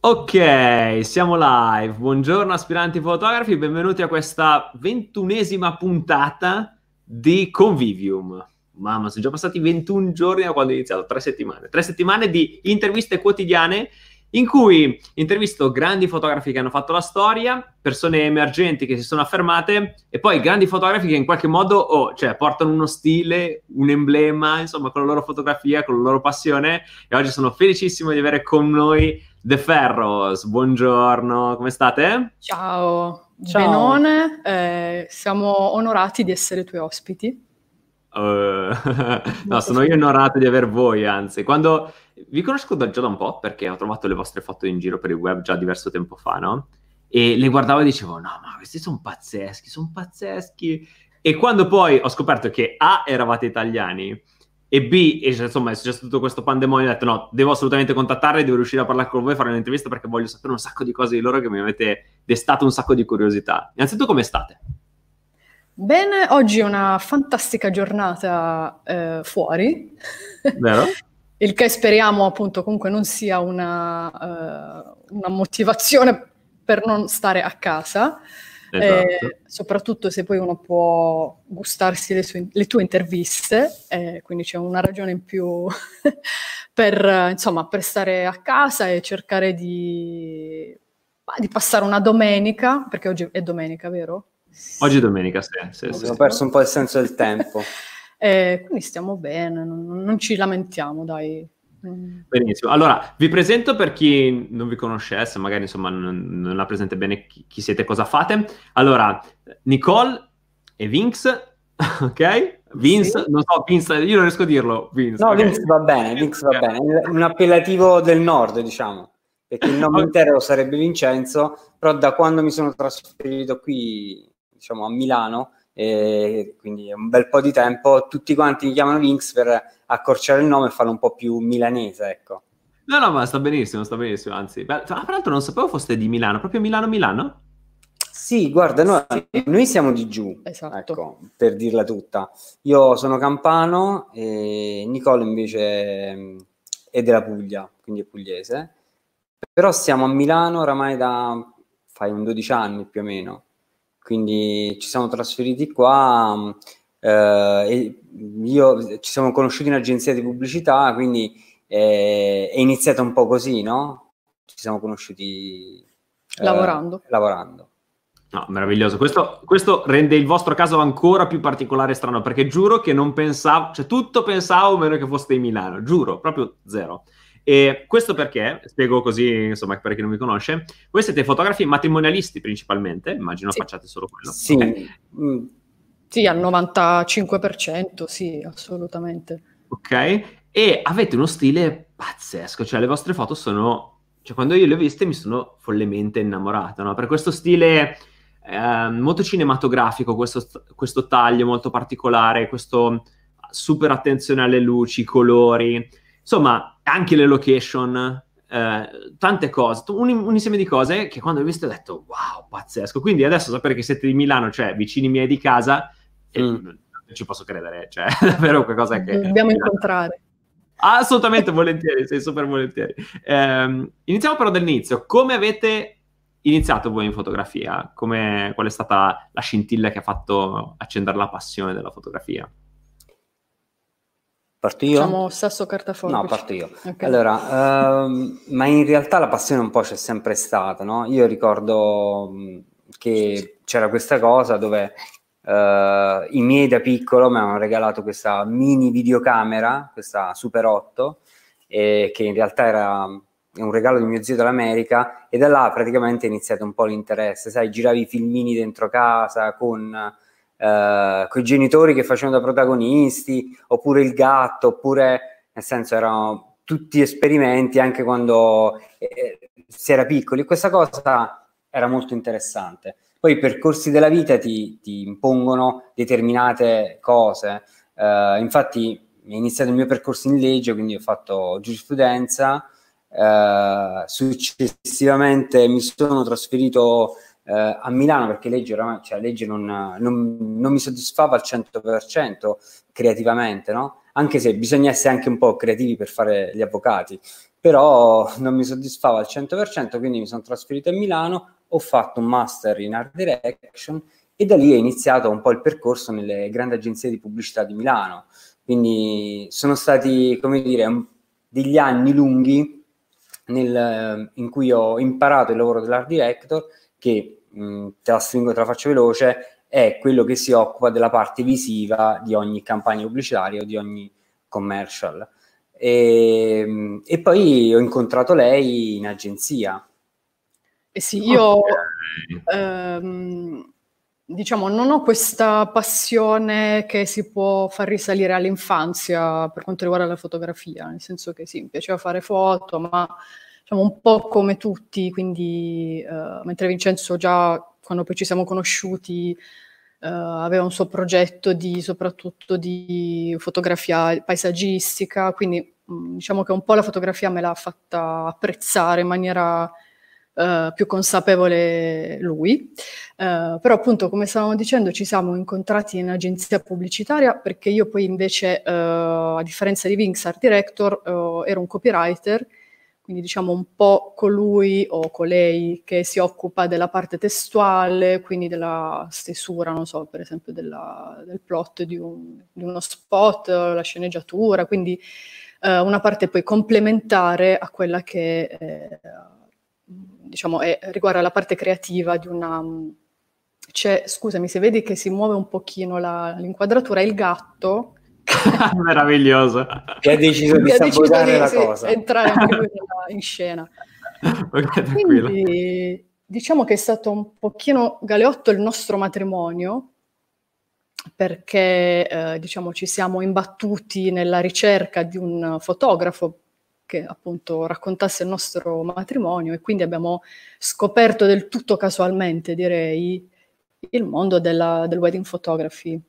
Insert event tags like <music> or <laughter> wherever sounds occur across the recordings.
Ok, siamo live. Buongiorno aspiranti fotografi, benvenuti a questa ventunesima puntata di Convivium. Mamma, sono già passati 21 giorni da quando ho iniziato, tre settimane. Tre settimane di interviste quotidiane in cui intervisto grandi fotografi che hanno fatto la storia, persone emergenti che si sono affermate e poi grandi fotografi che in qualche modo oh, cioè, portano uno stile, un emblema, insomma, con la loro fotografia, con la loro passione. E oggi sono felicissimo di avere con noi The Ferros. Buongiorno, come state? Ciao, Ciao. Benone, eh, siamo onorati di essere tuoi ospiti. Uh, <laughs> no, sono io onorato di aver voi, anzi. Quando vi conosco da, già da un po' perché ho trovato le vostre foto in giro per il web già diverso tempo fa, no? E le guardavo e dicevo, no, ma questi sono pazzeschi, sono pazzeschi. E quando poi ho scoperto che A, eravate italiani, e B, e insomma è successo tutto questo pandemonio, ho detto no, devo assolutamente contattarli, devo riuscire a parlare con voi, fare un'intervista perché voglio sapere un sacco di cose di loro che mi avete destato un sacco di curiosità. Innanzitutto come state? Bene, oggi è una fantastica giornata eh, fuori. Vero? <laughs> Il che speriamo appunto comunque non sia una, uh, una motivazione per non stare a casa. Esatto. Eh, soprattutto se poi uno può gustarsi le, sue, le tue interviste, eh, quindi c'è una ragione in più <laughs> per, insomma, per stare a casa e cercare di, di passare una domenica, perché oggi è domenica, vero? Oggi è domenica, sì. sì, sì. Ho perso un po' il senso del tempo. <laughs> eh, quindi stiamo bene, non, non, ci lamentiamo, dai. Benissimo. Allora, vi presento per chi non vi conoscesse, magari insomma non, non ha presente bene chi, chi, siete, cosa fate. Allora, Nicole e Vince, <laughs> ok? Vince, sì. non so, Vince, io non riesco a dirlo. Vince, no, okay. Vince va bene, Vince va bene. Un appellativo del nord, diciamo perché il nome <laughs> intero sarebbe Vincenzo, però da quando mi sono trasferito qui diciamo, a Milano, quindi è un bel po' di tempo, tutti quanti mi chiamano Vinx per accorciare il nome e farlo un po' più milanese, ecco. No, no, ma sta benissimo, sta benissimo, anzi. Beh, tra l'altro non sapevo foste di Milano, proprio Milano-Milano? Sì, guarda, noi, noi siamo di giù, esatto. ecco, per dirla tutta. Io sono campano e Nicole invece mm, è della Puglia, quindi è pugliese. Però siamo a Milano oramai da, fai un 12 anni più o meno quindi ci siamo trasferiti qua eh, e io ci siamo conosciuti in agenzia di pubblicità, quindi eh, è iniziata un po' così, no? Ci siamo conosciuti eh, lavorando. lavorando. No, meraviglioso. Questo, questo, rende il vostro caso ancora più particolare e strano, perché giuro che non pensavo, cioè tutto pensavo meno che foste in Milano, giuro, proprio zero. E questo perché, spiego così, insomma, per chi non mi conosce, voi siete fotografi matrimonialisti principalmente, immagino sì. facciate solo quello. Sì. Okay. Mm. Sì, al 95%, sì, assolutamente. Ok, e avete uno stile pazzesco, cioè le vostre foto sono, cioè quando io le ho viste mi sono follemente innamorato, no? Per questo stile eh, molto cinematografico, questo, questo taglio molto particolare, questo super attenzione alle luci, colori, insomma anche le location, eh, tante cose, un, un, insieme di cose che quando ho visto ho detto wow, pazzesco. Quindi adesso sapere che siete di Milano, cioè vicini miei di casa, mm. non ci posso credere, cioè <laughs> davvero qualcosa che... Dobbiamo incontrare. Assolutamente volentieri, sì, super volentieri. Eh, iniziamo però dall'inizio. Come avete iniziato voi in fotografia? Come, qual è stata la scintilla che ha fatto accendere la passione della fotografia? Parto io? Facciamo sasso carta forbice. No, parto io. Okay. Allora, ehm, ma in realtà la passione un po' c'è sempre stata, no? Io ricordo che c'era questa cosa dove eh, i miei da piccolo mi hanno regalato questa mini videocamera, questa Super 8, e che in realtà era un regalo di mio zio dall'America e da là praticamente è iniziato un po' l'interesse, sai, giravi i filmini dentro casa con eh, con i genitori che facevano da protagonisti, oppure il gatto, oppure nel senso erano tutti esperimenti anche quando eh, si era piccoli. Questa cosa era molto interessante. Poi i percorsi della vita ti, ti impongono determinate cose. Uh, infatti, ho iniziato il mio percorso in legge, quindi ho fatto giurisprudenza. Uh, successivamente mi sono trasferito eh, a Milano perché legge, cioè, legge non, non, non, mi soddisfava al 100% creativamente, no? anche se bisogna essere anche un po' creativi per fare gli avvocati. però non mi soddisfava al 100%, quindi mi sono trasferito a Milano, ho fatto un master in art direction e da lì è iniziato un po' il percorso nelle grandi agenzie di pubblicità di Milano. Quindi sono stati, come dire, degli anni lunghi nel, in cui ho imparato il lavoro dell'art director, che mh, te la stringo, te la faccio veloce, è quello che si occupa della parte visiva di ogni campagna pubblicitaria o di ogni commercial. E, e poi ho incontrato lei in agenzia. Eh sì, io okay. ehm, diciamo non ho questa passione che si può far risalire all'infanzia per quanto riguarda la fotografia, nel senso che sì, mi piaceva fare foto, ma diciamo un po' come tutti, quindi eh, mentre Vincenzo già quando poi ci siamo conosciuti Uh, aveva un suo progetto di, soprattutto di fotografia paesaggistica, quindi mh, mm, diciamo che un po' la fotografia me l'ha fatta apprezzare in maniera uh, più consapevole lui. Uh, però appunto, come stavamo dicendo, ci siamo incontrati in agenzia pubblicitaria perché io poi invece, a differenza di Vinx Art Director, ero un copywriter quindi diciamo un po' colui o colei che si occupa della parte testuale, quindi della stesura, non so, per esempio della, del plot di, un, di, uno spot, la sceneggiatura, quindi eh, una parte poi complementare a quella che eh, diciamo è, riguarda la parte creativa di una... C'è, scusami, se vedi che si muove un pochino la, l'inquadratura, il gatto <laughs> Meraviglioso. Che ha deciso di sabotare la sì, cosa. entrare <laughs> in scena. <laughs> Okay, Quindi diciamo che è stato un pochino galeotto il nostro matrimonio perché eh, diciamo ci siamo imbattuti nella ricerca di un fotografo che appunto raccontasse il nostro matrimonio e quindi abbiamo scoperto del tutto casualmente direi il mondo della, del wedding photography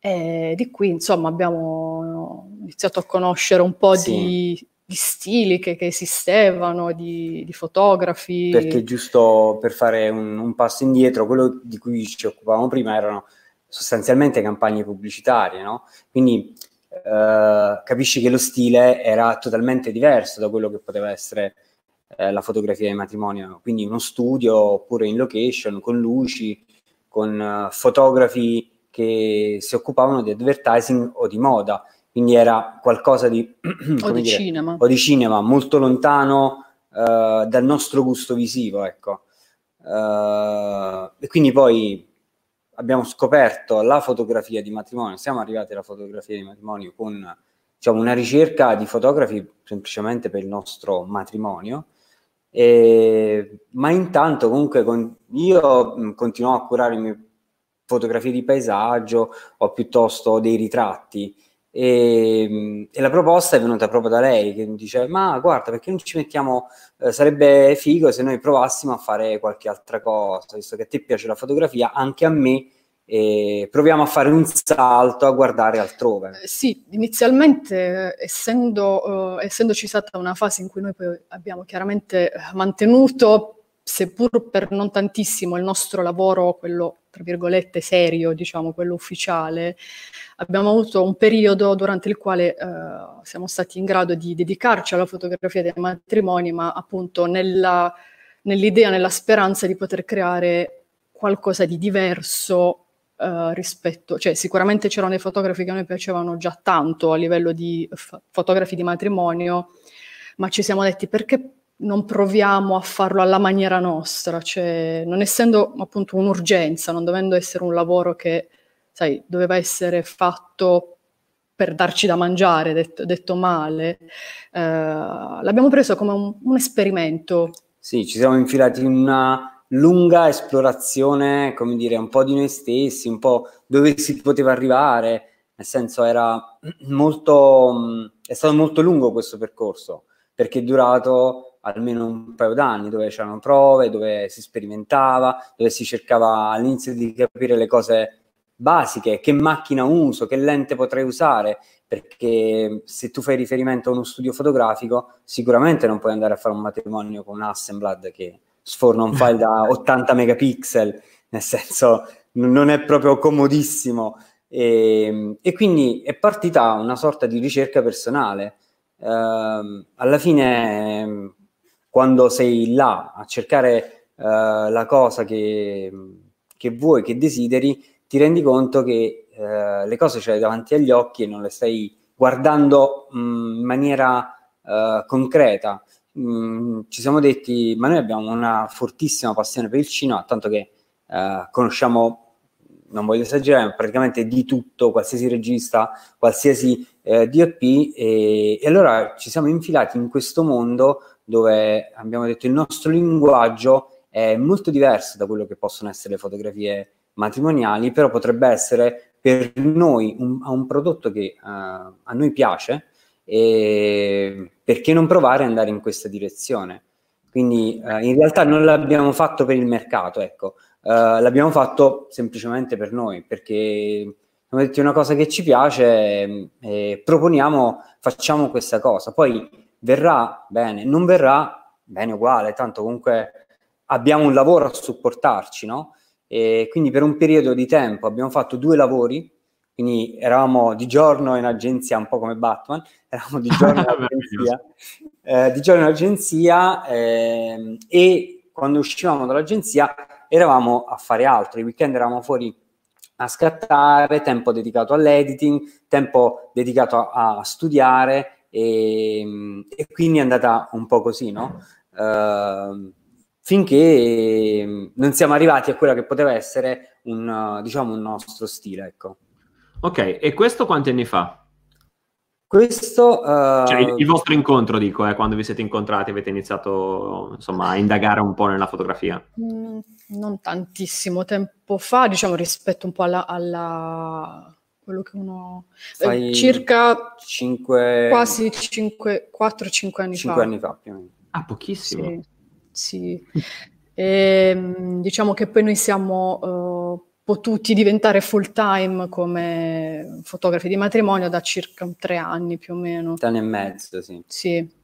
e di qui, insomma, abbiamo iniziato a conoscere un po' sì. di, di, stili che, che esistevano, di, di, fotografi. Perché giusto per fare un, un, passo indietro, quello di cui ci occupavamo prima erano sostanzialmente campagne pubblicitarie, no? Quindi eh, capisci che lo stile era totalmente diverso da quello che poteva essere eh, la fotografia di matrimonio. Quindi uno studio oppure in location, con luci, con uh, fotografi che si occupavano di advertising o di moda, quindi era qualcosa di, <clears throat> o di, dire, cinema. O di cinema molto lontano uh, dal nostro gusto visivo, ecco. Uh, e quindi poi abbiamo scoperto la fotografia di matrimonio, siamo arrivati alla fotografia di matrimonio con diciamo, una ricerca di fotografi semplicemente per il nostro matrimonio. E, ma intanto comunque con, io continuo a curare il mio fotografie di paesaggio o piuttosto dei ritratti. E, e, la proposta è venuta proprio da lei che mi dice ma guarda perché non ci mettiamo eh, sarebbe figo se noi provassimo a fare qualche altra cosa visto che a te piace la fotografia anche a me e proviamo a fare un salto a guardare altrove. Eh, sì, inizialmente essendo, eh, essendoci stata una fase in cui noi poi abbiamo chiaramente mantenuto seppur per non tantissimo il nostro lavoro, quello tra virgolette serio, diciamo, quello ufficiale, abbiamo avuto un periodo durante il quale eh, siamo stati in grado di dedicarci alla fotografia dei matrimoni, ma appunto nella, nell'idea, nella speranza di poter creare qualcosa di diverso Uh, rispetto, cioè sicuramente c'erano dei fotografi che a noi piacevano già tanto a livello di f- fotografi di matrimonio, ma ci siamo detti perché non proviamo a farlo alla maniera nostra, cioè non essendo appunto un'urgenza, non dovendo essere un lavoro che, sai, doveva essere fatto per darci da mangiare, detto, detto male, eh, l'abbiamo preso come un, un, esperimento. Sì, ci siamo infilati in una lunga esplorazione, come dire, un po' di noi stessi, un po' dove si poteva arrivare, nel senso era molto, è stato molto lungo questo percorso, perché è durato almeno un paio d'anni dove c'erano prove, dove si sperimentava, dove si cercava all'inizio di capire le cose basiche, che macchina uso, che lente potrei usare, perché se tu fai riferimento a uno studio fotografico, sicuramente non puoi andare a fare un matrimonio con un Hasselblad che sforna un file da <laughs> 80 megapixel, nel senso non è proprio comodissimo. E, e quindi è partita una sorta di ricerca personale eh, alla fine quando sei là a cercare eh, la cosa che, che, vuoi, che desideri, ti rendi conto che eh, le cose ce le hai davanti agli occhi e non le stai guardando mh, in maniera uh, concreta. Mm, ci siamo detti, ma noi abbiamo una fortissima passione per il cinema, tanto che uh, conosciamo, non voglio esagerare, praticamente di tutto, qualsiasi regista, qualsiasi eh, DOP, e, e allora ci siamo infilati in questo mondo dove abbiamo detto il nostro linguaggio è molto diverso da quello che possono essere le fotografie matrimoniali, però potrebbe essere per noi un, un prodotto che uh, a noi piace, e perché non provare ad andare in questa direzione? Quindi uh, in realtà non l'abbiamo fatto per il mercato, ecco, uh, l'abbiamo fatto semplicemente per noi, perché abbiamo detto una cosa che ci piace e proponiamo, facciamo questa cosa. Poi verrà? Bene, non verrà? Bene uguale, tanto comunque abbiamo un lavoro a supportarci, no? E quindi per un periodo di tempo abbiamo fatto due lavori, quindi eravamo di giorno in agenzia, un po' come Batman, <laughs> eravamo di giorno in <laughs> agenzia, eh, di giorno in agenzia eh, e quando uscivamo dall'agenzia eravamo a fare altro, i weekend eravamo fuori a scattare, tempo dedicato all'editing, tempo dedicato a, a studiare e, e, quindi è andata un po' così, no? Uh, finché ehm, non siamo arrivati a quello che poteva essere un, diciamo, un nostro stile, ecco. Ok, e questo quanti anni fa? Questo... Uh... Cioè, il, il, vostro incontro, dico, eh, quando vi siete incontrati avete iniziato, insomma, a indagare un po' nella fotografia? Mm, non tantissimo tempo fa, diciamo, rispetto un po' alla... alla... quello che uno... Eh, circa... 5... Quasi 5, 4-5 anni 5 fa. 5 anni fa, più o meno. Ah, pochissimo. Sì sì. E, ehm, diciamo che poi noi siamo uh, potuti diventare full time come fotografi di matrimonio da circa tre anni più o meno. Tre anni e mezzo, sì. Sì.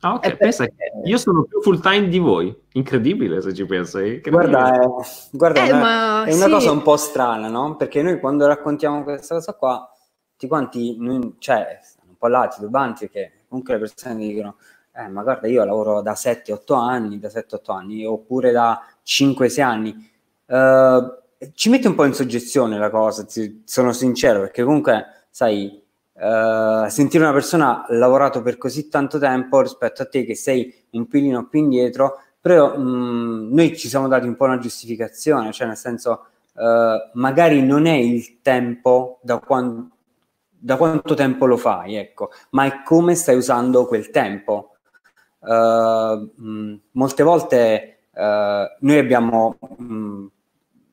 Ah, ok, pensa che io sono più full time di voi. Incredibile se ci pensi. Guarda, è, guarda, eh, una, è una sì. cosa un po' strana, no? Perché noi quando raccontiamo questa cosa qua, tutti quanti, noi, cioè, un po' là, tubanti, perché comunque le persone dicono eh, ma guarda, io lavoro da 7-8 anni, da 7-8 anni, oppure da 5-6 anni. Uh, ci mette un po' in soggezione la cosa, ti, sono sincero, perché comunque, sai, uh, sentire una persona lavorato per così tanto tempo rispetto a te che sei un pilino più indietro, però mh, mm, noi ci siamo dati un po' una giustificazione, cioè nel senso, uh, magari non è il tempo da quando da quanto tempo lo fai, ecco, ma è come stai usando quel tempo. Uh, mh, molte volte noi abbiamo, mh,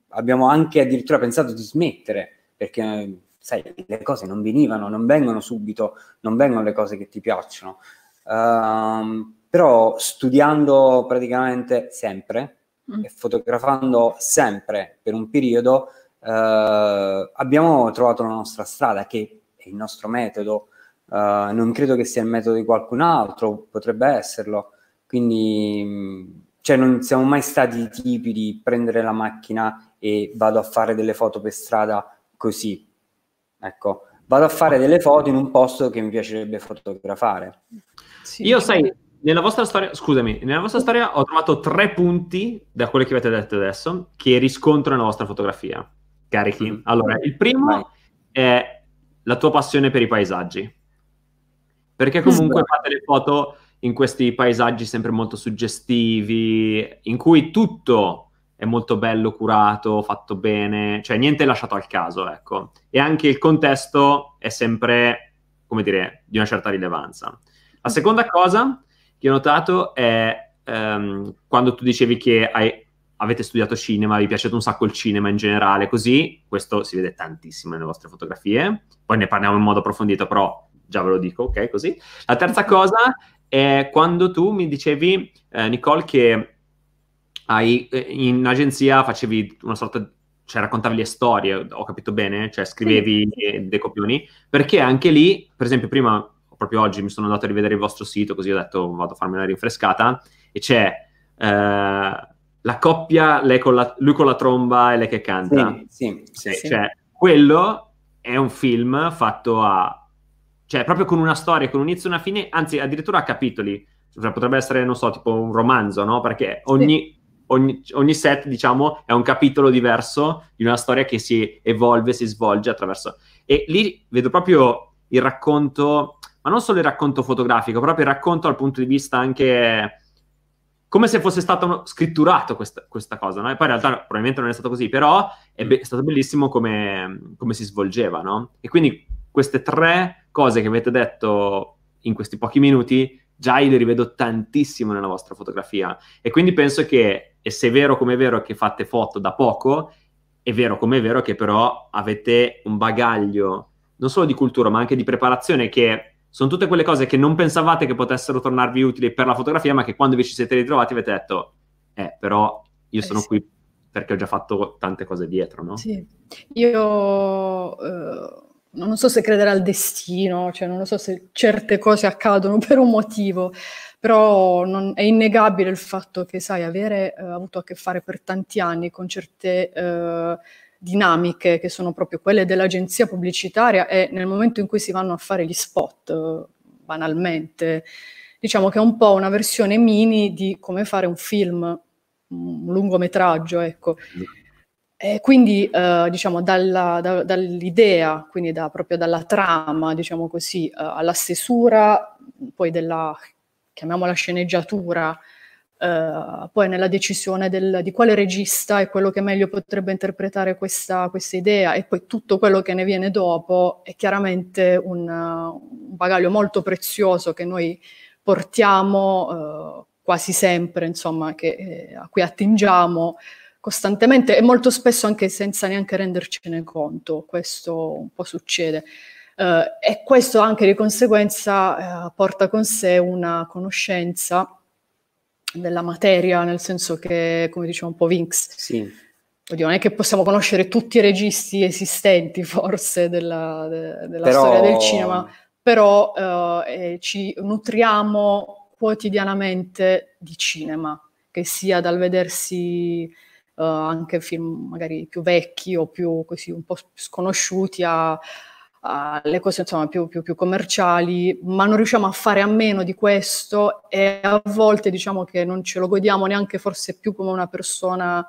abbiamo anche addirittura pensato di smettere perché sai, le cose non venivano, non vengono subito, non vengono le cose che ti piacciono. Uh, però studiando praticamente sempre mm. e fotografando sempre per un periodo, abbiamo trovato la nostra strada che è il nostro metodo Uh, non credo che sia il metodo di qualcun altro, potrebbe esserlo. Quindi, cioè, non siamo mai stati i tipi di prendere la macchina e vado a fare delle foto per strada così. Ecco, vado a fare delle foto in un posto che mi piacerebbe fotografare. Sì, Io, sai, nella vostra storia, scusami, nella vostra storia ho trovato tre punti da quello che avete detto adesso che riscontro nella vostra fotografia. Carichi. Mm. Allora, il primo Vai. è la tua passione per i paesaggi perché comunque fate le foto in questi paesaggi sempre molto suggestivi, in cui tutto è molto bello, curato, fatto bene, cioè niente è lasciato al caso, ecco. E anche il contesto è sempre, come dire, di una certa rilevanza. La seconda cosa che ho notato è um, quando tu dicevi che hai, avete studiato cinema, vi è piaciuto un sacco il cinema in generale, così, questo si vede tantissimo nelle vostre fotografie, poi ne parliamo in modo approfondito, però già ve lo dico, ok, così. La terza cosa è quando tu mi dicevi, eh, Nicole, che hai, eh, in agenzia facevi una sorta cioè raccontavi le storie, ho capito bene? Cioè scrivevi sì. dei copioni, perché anche lì, per esempio, prima, proprio oggi, mi sono andato a rivedere il vostro sito, così ho detto vado a farmi una rinfrescata, e c'è eh, la coppia, con la, lui con la tromba e lei che canta. Sì, sì, sì, Cioè, quello è un film fatto a cioè proprio con una storia, con un inizio e una fine, anzi addirittura a capitoli, cioè, potrebbe essere, non so, tipo un romanzo, no? Perché ogni. Ogni, ogni, set, diciamo, è un capitolo diverso di una storia che si evolve, si svolge attraverso... E lì vedo proprio il racconto, ma non solo il racconto fotografico, proprio il racconto dal punto di vista anche come se fosse stato scritturato questa, questa cosa, no? E poi in realtà probabilmente non è stato così, però è, be- è stato bellissimo come, come, si svolgeva, no? E quindi queste tre cose che avete detto in questi pochi minuti, già io le rivedo tantissimo nella vostra fotografia. E quindi penso che, e se è vero come è vero che fate foto da poco, è vero come è vero che però avete un bagaglio non solo di cultura, ma anche di preparazione che sono tutte quelle cose che non pensavate che potessero tornarvi utili per la fotografia, ma che quando vi ci siete ritrovati avete detto, eh, però io sono eh sì. qui perché ho già fatto tante cose dietro, no? Sì, io eh, non so se credere al destino, cioè non so se certe cose accadono per un motivo, però non, è innegabile il fatto che, sai, avere eh, avuto a che fare per tanti anni con certe eh, dinamiche che sono proprio quelle dell'agenzia pubblicitaria e nel momento in cui si vanno a fare gli spot, banalmente, diciamo che è un po' una versione mini di come fare un film, un lungometraggio, ecco. E quindi, eh, diciamo, dalla, da, dall'idea, quindi da, proprio dalla trama, diciamo così, eh, alla stesura, poi della, chiamiamola sceneggiatura, Uh, poi nella decisione del, di quale regista è quello che meglio potrebbe interpretare questa, questa, idea e poi tutto quello che ne viene dopo è chiaramente un, un bagaglio molto prezioso che noi portiamo uh, quasi sempre, insomma, che, eh, a cui attingiamo costantemente e molto spesso anche senza neanche rendercene conto, questo un po' succede. E questo anche di conseguenza porta con sé una conoscenza della materia, nel senso che, come diceva un po' Vinx, sì. Oddio, non è che possiamo conoscere tutti i registi esistenti, forse, della, de, della però... storia del cinema, però eh, ci nutriamo quotidianamente di cinema, che sia dal vedersi uh, anche film magari più vecchi o più così un po' sconosciuti a, alle cose insomma, più, più, più, commerciali, ma non riusciamo a fare a meno di questo e a volte diciamo che non ce lo godiamo neanche forse più come una persona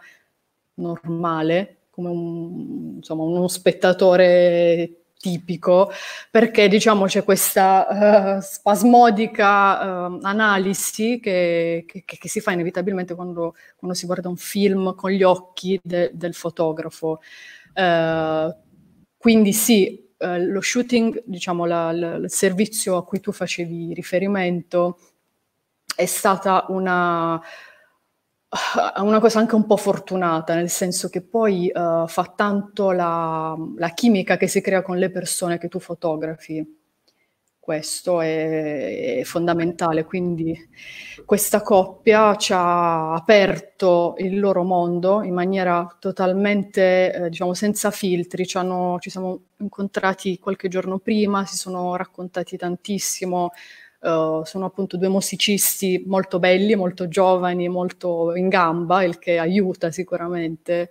normale, come un, insomma, uno spettatore tipico, perché diciamo c'è questa uh, spasmodica uh, analisi che, che, che, si fa inevitabilmente quando, quando, si guarda un film con gli occhi de, del fotografo. Uh, quindi sì, eh, lo shooting, diciamo, la, la, il servizio a cui tu facevi riferimento è stata una, una cosa anche un po' fortunata, nel senso che poi uh, fa tanto la, la chimica che si crea con le persone che tu fotografi questo è, è, fondamentale. Quindi questa coppia ci ha aperto il loro mondo in maniera totalmente, eh, diciamo, senza filtri. Ci, hanno, ci, siamo incontrati qualche giorno prima, si sono raccontati tantissimo. Uh, sono appunto due musicisti molto belli, molto giovani, molto in gamba, il che aiuta sicuramente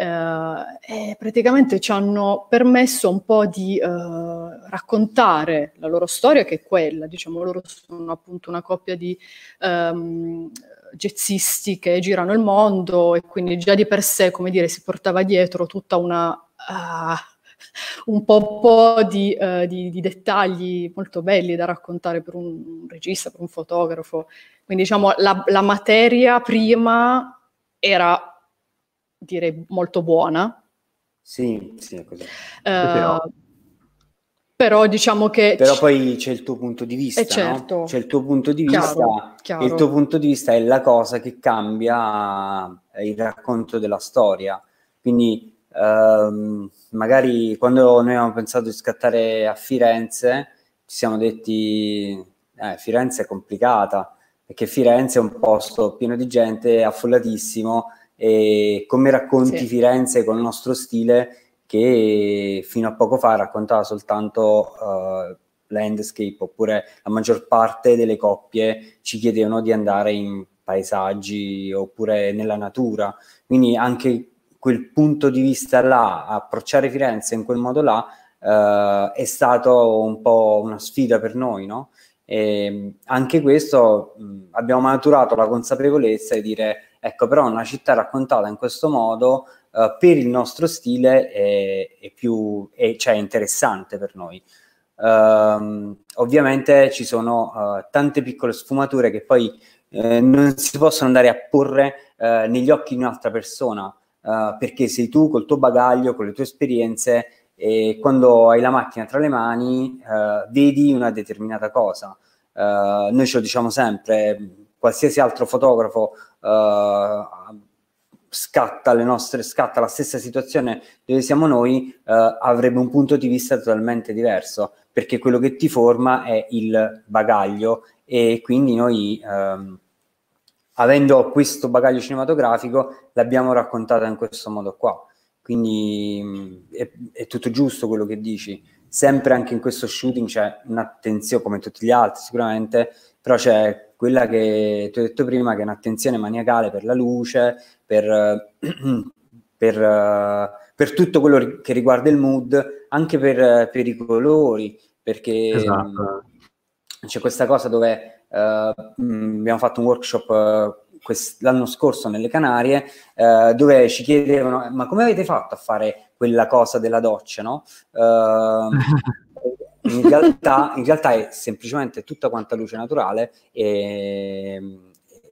eh, praticamente ci hanno permesso un po' di eh, raccontare la loro storia, che è quella, diciamo, loro sono appunto una coppia di ehm, jazzisti che girano il mondo e quindi già di per sé, come dire, si portava dietro tutta una... Uh, un po', po di, uh, di, di, dettagli molto belli da raccontare per un regista, per un fotografo. Quindi diciamo la, la materia prima era direi molto buona. Sì, sì, è così. Uh, però. però. diciamo che... Però poi c'è il tuo punto di vista, eh certo. no? C'è il tuo punto di vista chiaro, chiaro. e il tuo punto di vista è la cosa che cambia il racconto della storia. Quindi ehm, magari quando noi abbiamo pensato di scattare a Firenze ci siamo detti eh, Firenze è complicata perché Firenze è un posto pieno di gente, affollatissimo, e come racconti sì. Firenze con il nostro stile che fino a poco fa raccontava soltanto uh, landscape oppure la maggior parte delle coppie ci chiedevano di andare in paesaggi oppure nella natura quindi anche quel punto di vista là approcciare Firenze in quel modo là uh, è stato un po' una sfida per noi, no? E anche questo mh, abbiamo maturato la consapevolezza di dire, ecco, però una città raccontata in questo modo uh, per il nostro stile è, è più è, cioè, interessante per noi. Uh, ovviamente ci sono uh, tante piccole sfumature che poi uh, non si possono andare a porre negli occhi di un'altra persona, perché sei tu col tuo bagaglio, con le tue esperienze e quando hai la macchina tra le mani vedi una determinata cosa. noi ce lo diciamo sempre, qualsiasi altro fotografo scatta, le nostre, scatta la stessa situazione dove siamo noi, eh, avrebbe un punto di vista totalmente diverso, perché quello che ti forma è il bagaglio e quindi noi, ehm, avendo questo bagaglio cinematografico, l'abbiamo raccontata in questo modo qua. Quindi mh, è, è tutto giusto quello che dici. Sempre anche in questo shooting c'è un'attenzione, come tutti gli altri sicuramente, però c'è quella che ti ho detto prima, che è un'attenzione maniacale per la luce, per, <clears throat> per, per tutto quello che riguarda il mood, anche per, per i colori, perché esatto. c'è questa cosa dove uh, abbiamo fatto un workshop uh, quest- l'anno scorso nelle Canarie, uh, dove ci chiedevano, ma come avete fatto a fare quella cosa della doccia, no? <laughs> in realtà, in realtà è semplicemente tutta quanta luce naturale e,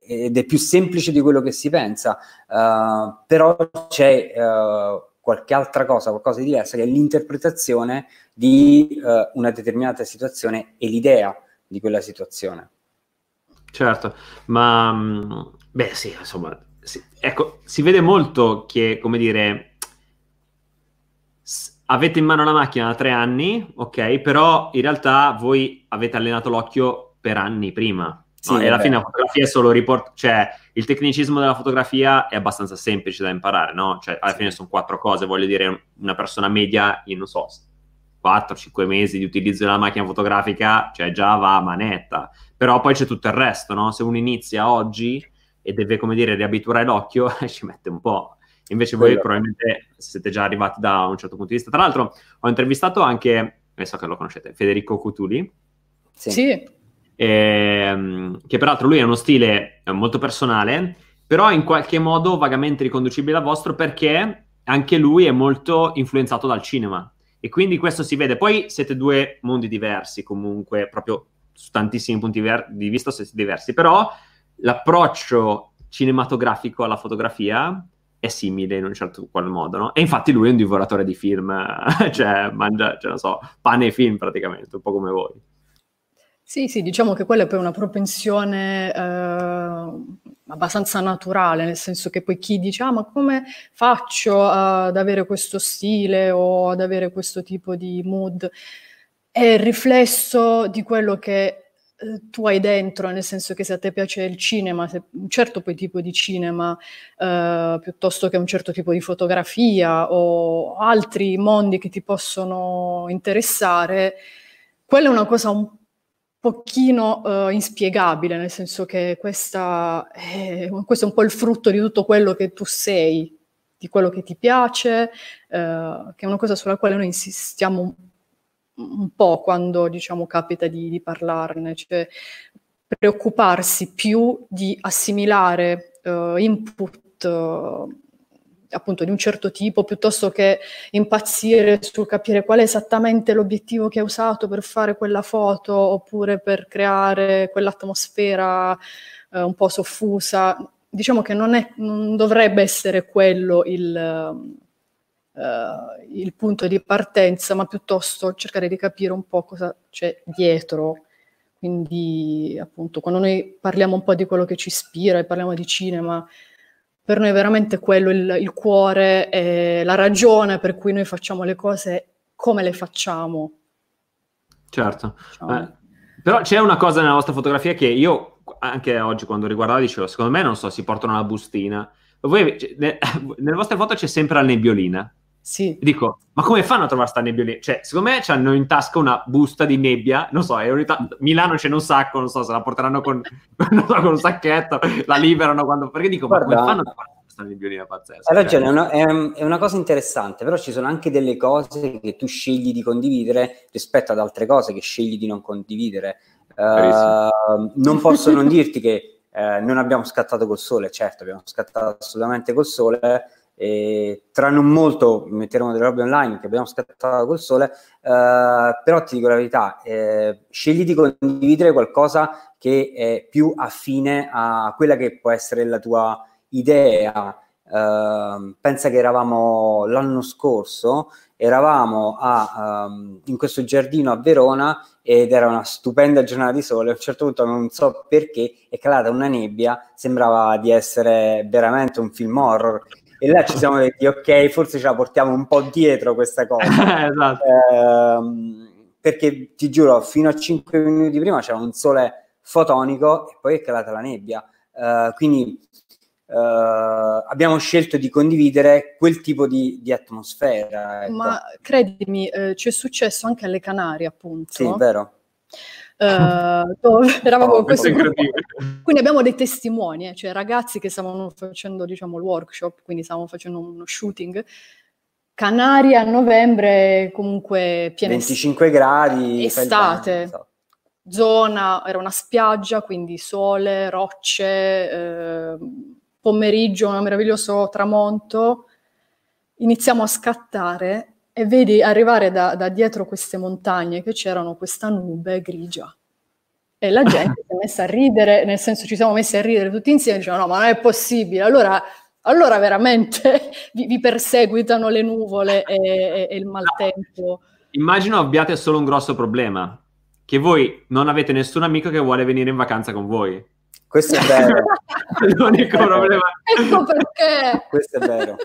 ed è più semplice di quello che si pensa, uh, però c'è uh, qualche altra cosa, qualcosa di diverso, che è l'interpretazione di uh, una determinata situazione e l'idea di quella situazione. Certo, ma mm, beh sì, insomma, sì, ecco, si vede molto che, come dire, avete in mano la macchina da tre anni, ok, però in realtà voi avete allenato l'occhio per anni prima. Sì, no? e alla fine la fotografia è solo report, cioè il tecnicismo della fotografia è abbastanza semplice da imparare, no? Cioè alla sì. fine sono quattro cose, voglio dire, una persona media in, non so, 4-5 mesi di utilizzo della macchina fotografica, cioè già va a manetta, però poi c'è tutto il resto, no? Se uno inizia oggi e deve, come dire, riabituare l'occhio, <laughs> ci mette un po'. Invece voi probabilmente siete già arrivati da un certo punto di vista. Tra l'altro ho intervistato anche, e so che lo conoscete, Federico Cutuli. Sì. sì. Ehm, che peraltro lui ha uno stile eh, molto personale, però in qualche modo vagamente riconducibile al vostro perché anche lui è molto influenzato dal cinema. E quindi questo si vede. Poi siete due mondi diversi comunque, proprio su tantissimi punti di vista siete diversi, però l'approccio cinematografico alla fotografia è simile in un certo qual modo, no? E infatti lui è un divoratore di film, <laughs> cioè mangia, cioè, non so, pane e film praticamente, un po' come voi. Sì, sì, diciamo che quella è poi una propensione eh, abbastanza naturale, nel senso che poi chi dice, ah, ma come faccio ad avere questo stile o ad avere questo tipo di mood? È il riflesso di quello che eh, tu hai dentro, nel senso che se a te piace il cinema, un certo tipo di cinema, eh, piuttosto che un certo tipo di fotografia o altri mondi che ti possono interessare, quella è una cosa un pochino uh, inspiegabile, nel senso che questa è, questo è un po' il frutto di tutto quello che tu sei, di quello che ti piace, uh, che è una cosa sulla quale noi insistiamo un, po' quando diciamo capita di, di parlarne, cioè preoccuparsi più di assimilare uh, input appunto di un certo tipo, piuttosto che impazzire sul capire qual è esattamente l'obiettivo che hai usato per fare quella foto oppure per creare quell'atmosfera eh, un po' soffusa. Diciamo che non, è, non dovrebbe essere quello il, uh, il punto di partenza, ma piuttosto cercare di capire un po' cosa c'è dietro. Quindi, appunto, quando noi parliamo un po' di quello che ci ispira e parliamo di cinema, per noi è veramente quello il, il cuore e la ragione per cui noi facciamo le cose come le facciamo. Certo. Diciamo. Eh, però c'è una cosa nella vostra fotografia che io anche oggi quando riguardavo dicevo, secondo me non so, si portano la bustina. Voi, cioè, ne, <laughs> nelle vostre foto c'è sempre la nebbiolina. Sì. Dico, ma come fanno a trovare sta nebbiolina? Cioè, secondo me hanno in tasca una busta di nebbia, non so, ta- Milano ce n'è un sacco, non so, se la porteranno con, <laughs> so, con un sacchetto, la liberano quando... Perché dico, Guarda, ma come fanno a trovare questa nebbiolina pazzesca. Hai ragione, cioè. è, una, è, è, una, cosa interessante, però ci sono anche delle cose che tu scegli di condividere rispetto ad altre cose che scegli di non condividere. Uh, non posso non dirti che uh, non abbiamo scattato col sole, certo, abbiamo scattato assolutamente col sole, e tra non molto metteremo delle robe online che abbiamo scattato col sole, uh, però ti dico la verità, eh, scegli di condividere qualcosa che è più affine a quella che può essere la tua idea. Uh, pensa che eravamo l'anno scorso, eravamo a, um, in questo giardino a Verona ed era una stupenda giornata di sole. A un certo punto, non so perché, è calata una nebbia, sembrava di essere veramente un film horror. E là ci siamo detti, ok, forse ce la portiamo un po' dietro questa cosa. <laughs> esatto. eh, perché ti giuro, fino a 5 minuti prima c'era un sole fotonico e poi è calata la nebbia. Uh, quindi uh, abbiamo scelto di condividere quel tipo di, di atmosfera. Ecco. Ma credimi, eh, ci è successo anche alle Canarie, appunto. Sì, vero. Uh, <laughs> eravamo oh, questo quindi abbiamo dei testimoni, eh, cioè ragazzi che stavano facendo diciamo il workshop, quindi stavamo facendo uno shooting. Canaria a novembre comunque piena 25 gradi estate esatto. zona era una spiaggia quindi sole rocce eh, pomeriggio un meraviglioso tramonto iniziamo a scattare e vedi arrivare da, da, dietro queste montagne che c'erano questa nube grigia. E la gente si è messa a ridere, nel senso ci siamo messi a ridere tutti insieme, dicevano no, ma non è possibile. Allora, allora veramente <laughs> vi, vi, perseguitano le nuvole e, e, e il maltempo. Immagino abbiate solo un grosso problema, che voi non avete nessun amico che vuole venire in vacanza con voi. Questo è vero. <laughs> L'unico problema. Ecco perché. Questo è vero.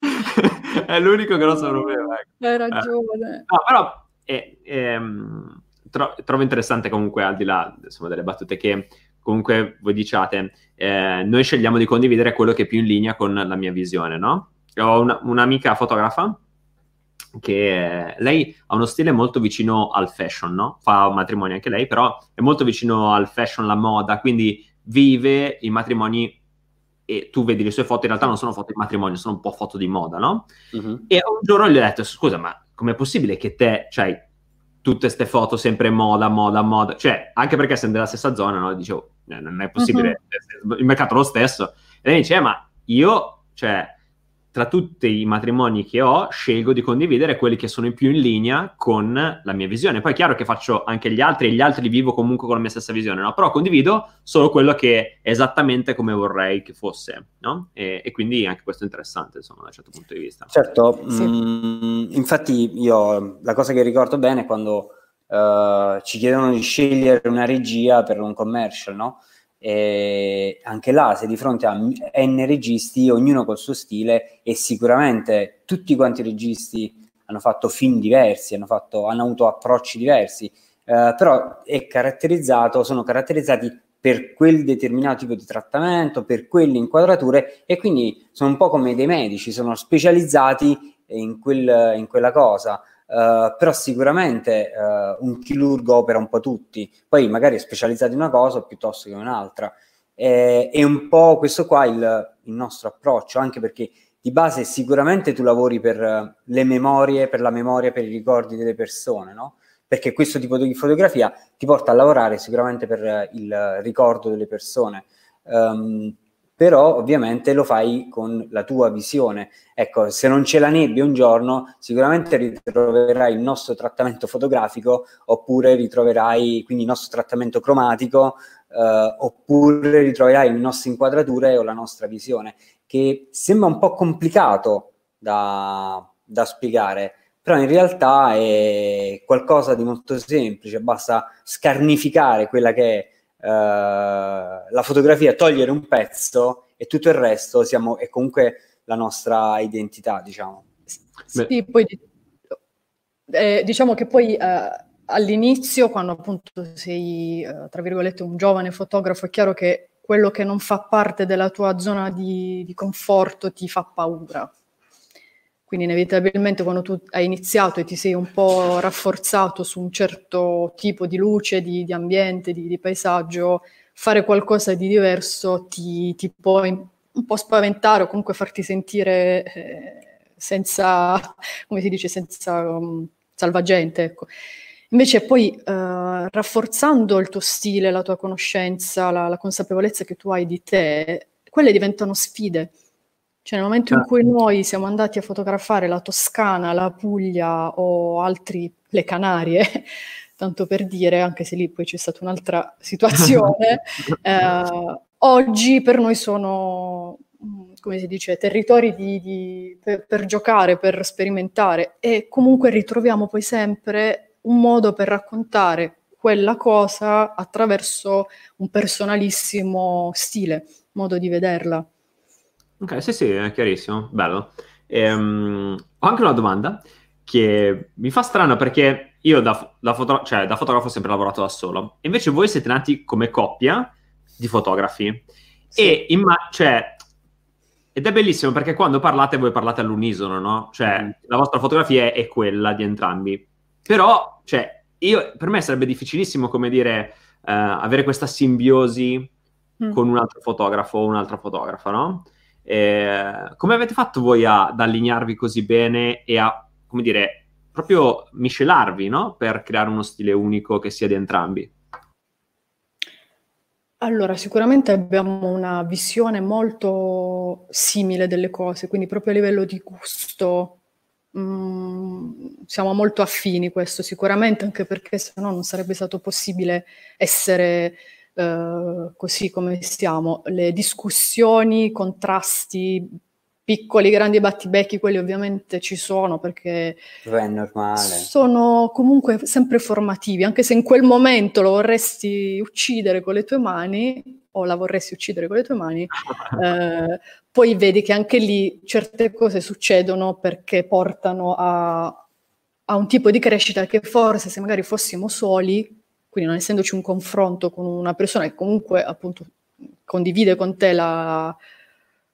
<laughs> <laughs> è l'unico grosso problema. Ecco. Hai ragione. No, però è, è, tro- trovo interessante comunque, al di là insomma, delle battute che comunque voi diciate, eh, noi scegliamo di condividere quello che è più in linea con la mia visione, no? Ho una, un'amica fotografa che lei ha uno stile molto vicino al fashion, no? Fa matrimoni anche lei, però è molto vicino al fashion, alla moda, quindi vive i matrimoni e tu vedi le sue foto, in realtà non sono foto di matrimonio, sono un po' foto di moda, no? Uh-huh. E un giorno gli ho detto, scusa, ma com'è possibile che te, cioè, tutte queste foto sempre moda, moda, moda, cioè, anche perché sei nella stessa zona, no? Dicevo, eh, non è possibile, uh-huh. il mercato è lo stesso. E lei dice, eh, ma io, cioè, tra tutti i matrimoni che ho, scelgo di condividere quelli che sono più in linea con la mia visione. Poi è chiaro che faccio anche gli altri e gli altri li vivo comunque con la mia stessa visione, no? Però condivido solo quello che è esattamente come vorrei che fosse, no? E, e quindi anche questo è interessante, insomma, da un certo punto di vista. Certo, sì. mh, mm, infatti io la cosa che ricordo bene è quando uh, ci chiedono di scegliere una regia per un commercial, no? E anche là, se di fronte a N registi, ognuno col suo stile, e sicuramente tutti quanti i registi hanno fatto film diversi, hanno, fatto, hanno avuto approcci diversi, eh, però sono caratterizzati per quel determinato tipo di trattamento, per quelle inquadrature, e quindi sono un po' come dei medici, sono specializzati in, quel, in quella cosa. Uh, però sicuramente uh, un chirurgo opera un po' tutti, poi magari è specializzato in una cosa piuttosto che in un'altra. E, è un po' questo qua il, il, nostro approccio, anche perché di base sicuramente tu lavori per le memorie, per la memoria, per i ricordi delle persone, no? Perché questo tipo di fotografia ti porta a lavorare sicuramente per il ricordo delle persone. Um, però ovviamente lo fai con la tua visione. Ecco, se non c'è la nebbia un giorno, sicuramente ritroverai il nostro trattamento fotografico oppure ritroverai quindi il nostro trattamento cromatico eh, oppure ritroverai le nostre inquadrature o la nostra visione, che sembra un po' complicato da, da spiegare, però in realtà è qualcosa di molto semplice, basta scarnificare quella che è la fotografia, togliere un pezzo e tutto il resto siamo, è comunque la nostra identità, diciamo. Sì, poi eh, diciamo che poi eh, all'inizio, quando appunto sei, eh, tra virgolette, un giovane fotografo, è chiaro che quello che non fa parte della tua zona di, di conforto ti fa paura. Quindi inevitabilmente quando tu hai iniziato e ti sei un po' rafforzato su un certo tipo di luce, di, di ambiente, di, di, paesaggio, fare qualcosa di diverso ti, ti può un po' spaventare o comunque farti sentire eh, senza, <laughs> come si dice, senza um, salvagente, ecco. Invece poi eh, rafforzando il tuo stile, la tua conoscenza, la, la, consapevolezza che tu hai di te, quelle diventano sfide. Cioè nel momento in cui noi siamo andati a fotografare la Toscana, la Puglia o altri, le Canarie, <laughs> tanto per dire, anche se lì poi c'è stata un'altra situazione, <laughs> eh, oggi per noi sono, come si dice, territori di, di, per, per giocare, per sperimentare e comunque ritroviamo poi sempre un modo per raccontare quella cosa attraverso un personalissimo stile, modo di vederla. Ok, sì, sì, è chiarissimo, bello. Ehm, ho anche una domanda che mi fa strano perché io da, da, foto- cioè, da, fotografo ho sempre lavorato da solo, invece voi siete nati come coppia di fotografi. Sì. E imma- cioè, ed è bellissimo perché quando parlate voi parlate all'unisono, no? Cioè, mm. la vostra fotografia è, è quella di entrambi. Però, cioè, io, per me sarebbe difficilissimo, come dire, uh, avere questa simbiosi mm. con un altro fotografo o un'altra fotografa, no? E, come avete fatto voi a, ad allinearvi così bene e a, come dire, proprio miscelarvi, no? Per creare uno stile unico che sia di entrambi? Allora, sicuramente abbiamo una visione molto simile delle cose, quindi proprio a livello di gusto, Mm, siamo molto affini questo sicuramente, anche perché se no non sarebbe stato possibile essere uh, così come siamo. Le discussioni, contrasti, piccoli, grandi battibecchi, quelli ovviamente ci sono perché è normale. sono comunque sempre formativi, anche se in quel momento lo vorresti uccidere con le tue mani o la vorresti uccidere con le tue mani, <laughs> eh, poi vedi che anche lì certe cose succedono perché portano a, a, un tipo di crescita che forse se magari fossimo soli, quindi non essendoci un confronto con una persona che comunque appunto condivide con te la,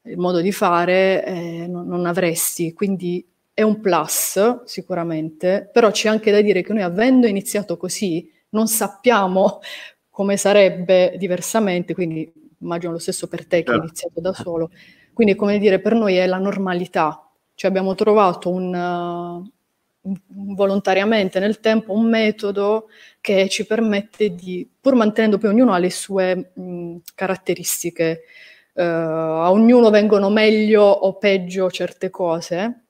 il modo di fare, eh, non, non avresti. Quindi è un plus sicuramente, però c'è anche da dire che noi avendo iniziato così non sappiamo <laughs> come sarebbe diversamente, quindi immagino lo stesso per te che hai certo. iniziato da solo, quindi, come dire, per noi è la normalità, cioè abbiamo trovato un, volontariamente nel tempo un metodo che ci permette di, pur mantenendo poi ognuno ha le sue mh, caratteristiche, uh, a ognuno vengono meglio o peggio certe cose,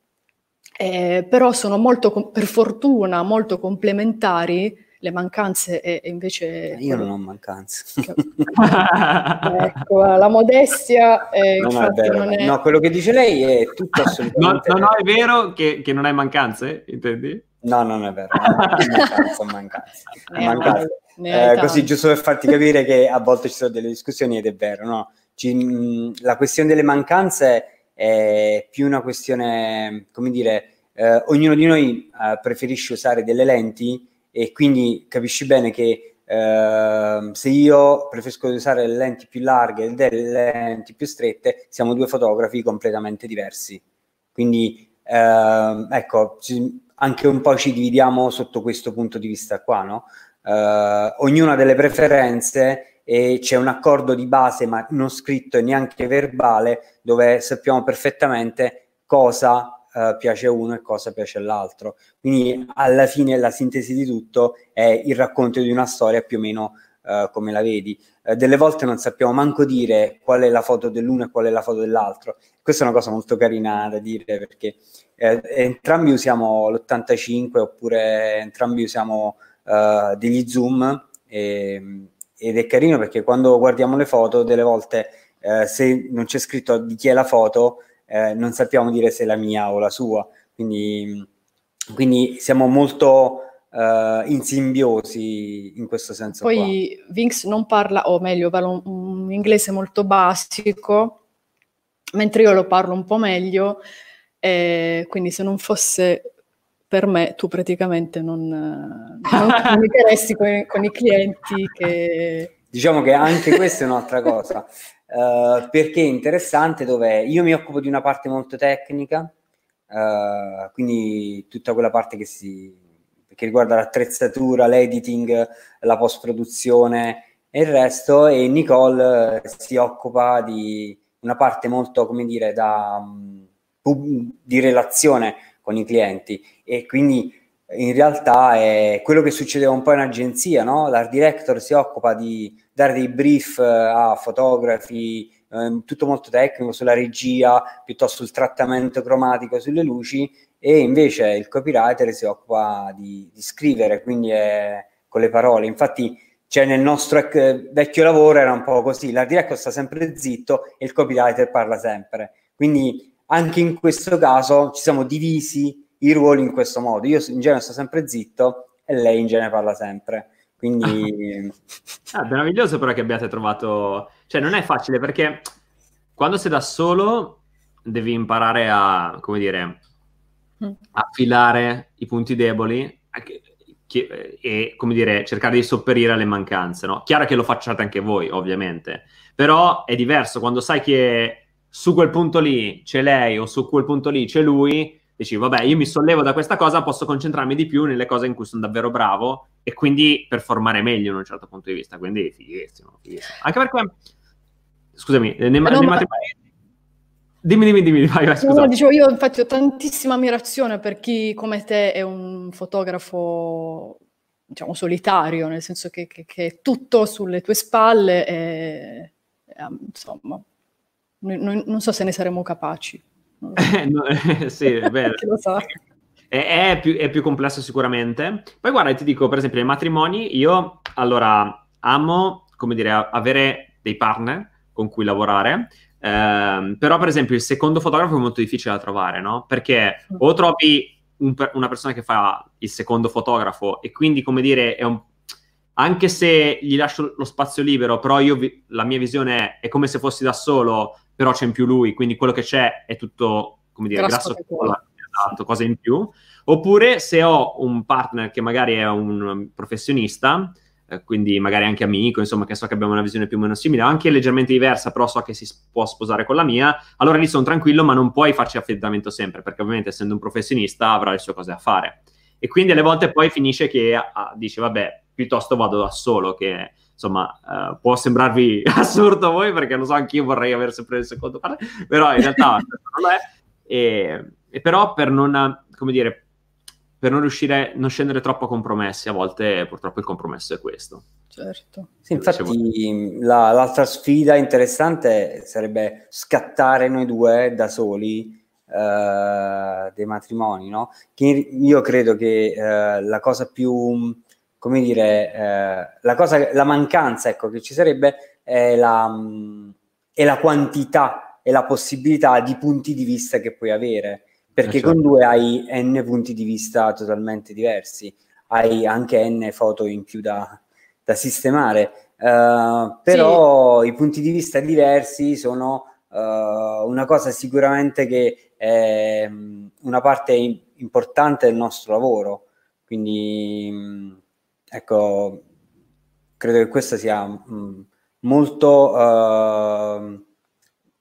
eh, però sono molto, per fortuna, molto complementari le mancanze e, e invece... Io non ho mancanze. <laughs> ecco, la modestia è, no, no, è non è... no, quello che dice lei è tutto assolutamente... No, no, no è vero che, che, non hai mancanze, intendi? No, non è vero, mancanza, mancanza. mancanza. Eh, così giusto per farti capire che a volte ci sono delle discussioni ed è vero, no? Ci, mh, la questione delle mancanze è più una questione, come dire, eh, ognuno di noi eh, preferisce usare delle lenti e quindi capisci bene che eh, se io preferisco usare le lenti più larghe e delle lenti più strette, siamo due fotografi completamente diversi. Quindi eh, ecco, anche un po' ci dividiamo sotto questo punto di vista qua, no? Eh, ognuno ha delle preferenze e c'è un accordo di base, ma non scritto e neanche verbale, dove sappiamo perfettamente cosa uh, piace uno e cosa piace all'altro. Quindi alla fine la sintesi di tutto è il racconto di una storia più o meno uh, come la vedi. Uh, delle volte non sappiamo manco dire qual è la foto dell'uno e qual è la foto dell'altro. Questa è una cosa molto carina da dire perché eh, entrambi usiamo l'85 oppure entrambi usiamo degli zoom e, ed è carino perché quando guardiamo le foto delle volte eh, se non c'è scritto di chi è la foto eh, non sappiamo dire se è la mia o la sua, quindi, quindi siamo molto uh, in simbiosi in questo senso. Poi qua. Vinx non parla, o meglio, parla un, un, inglese molto basico, mentre io lo parlo un po' meglio, eh, quindi se non fosse per me tu praticamente non, non <laughs> comunicheresti con, con i clienti che... Diciamo che anche questa è un'altra cosa. Uh, perché è interessante dove io mi occupo di una parte molto tecnica, uh, quindi tutta quella parte che, si, che riguarda l'attrezzatura, l'editing, la post-produzione e il resto, e Nicole si occupa di, una parte molto, come dire, da, um, di relazione con i clienti. E quindi in realtà è quello che succedeva un po' in agenzia, no? L'art director si occupa di dare dei brief eh, a fotografi, eh, tutto molto tecnico sulla regia, piuttosto sul trattamento cromatico sulle luci e invece il copywriter si occupa di, di scrivere, quindi è con le parole. Infatti cioè nel nostro ec- vecchio lavoro era un po' così, l'art director sta sempre zitto e il copywriter parla sempre. Quindi anche in questo caso ci siamo divisi i ruoli in questo modo. Io in genere sto sempre zitto e lei in genere parla sempre. Quindi... <laughs> ah, meraviglioso però che abbiate trovato... Cioè non è facile perché quando sei da solo devi imparare a, come dire, mm. affilare i punti deboli e, come dire, cercare di sopperire alle mancanze, no? Chiaro che lo facciate anche voi, ovviamente, però è diverso quando sai che su quel punto lì c'è lei o su quel punto lì c'è lui, dici, vabbè, io mi sollevo da questa cosa, posso concentrarmi di più nelle cose in cui sono davvero bravo e quindi performare meglio in un certo punto di vista. Quindi fighissimo, fighissimo. Anche perché, scusami, nei, no, nei ma... matrimoni... Dimmi, dimmi, dimmi, vai, vai, scusa. No, dicevo, io infatti ho tantissima ammirazione per chi come te è un fotografo, diciamo, solitario, nel senso che, che, che è tutto sulle tue spalle e, e insomma, non, non so se ne saremo capaci. <laughs> Eh, no, eh, sì, è vero. lo sa. È, è, più, è, più, complesso sicuramente. Poi guarda, ti dico, per esempio, nei matrimoni, io allora amo, come dire, avere dei partner con cui lavorare, eh, però per esempio il secondo fotografo è molto difficile da trovare, no? Perché mm. o trovi un, una persona che fa il secondo fotografo e quindi, come dire, è un anche se gli lascio lo spazio libero, però io vi, la mia visione è, è come se fossi da solo, però c'è in più lui, quindi quello che c'è è tutto, come dire, grasso, grasso esatto, cose in più. Oppure se ho un partner che magari è un professionista, eh, quindi magari anche amico, insomma, che so che abbiamo una visione più o meno simile, anche leggermente diversa, però so che si può sposare con la mia, allora lì sono tranquillo, ma non puoi farci affidamento sempre, perché ovviamente essendo un professionista avrà le sue cose da fare. E quindi alle volte poi finisce che ah, dice, vabbè, piuttosto vado da solo, che insomma, uh, può sembrarvi <laughs> assurdo a voi perché lo so, anch'io vorrei avere sempre il secondo partner, però in realtà <laughs> non è. E, e, però per non, come dire, per non riuscire, non scendere troppo a compromessi, a volte purtroppo il compromesso è questo. Certo. Sì, infatti la, l'altra sfida interessante sarebbe scattare noi due da soli uh, dei matrimoni, no? Che io credo che uh, la cosa più come dire, eh, la, cosa, la mancanza ecco, che ci sarebbe è la, mh, è la quantità e la possibilità di punti di vista che puoi avere, perché certo. con due hai n punti di vista totalmente diversi, hai anche n foto in più da, da sistemare, uh, però sì. i punti di vista diversi sono uh, una cosa sicuramente che è una parte importante del nostro lavoro, quindi... Ecco, credo che questo sia mm, molto, uh,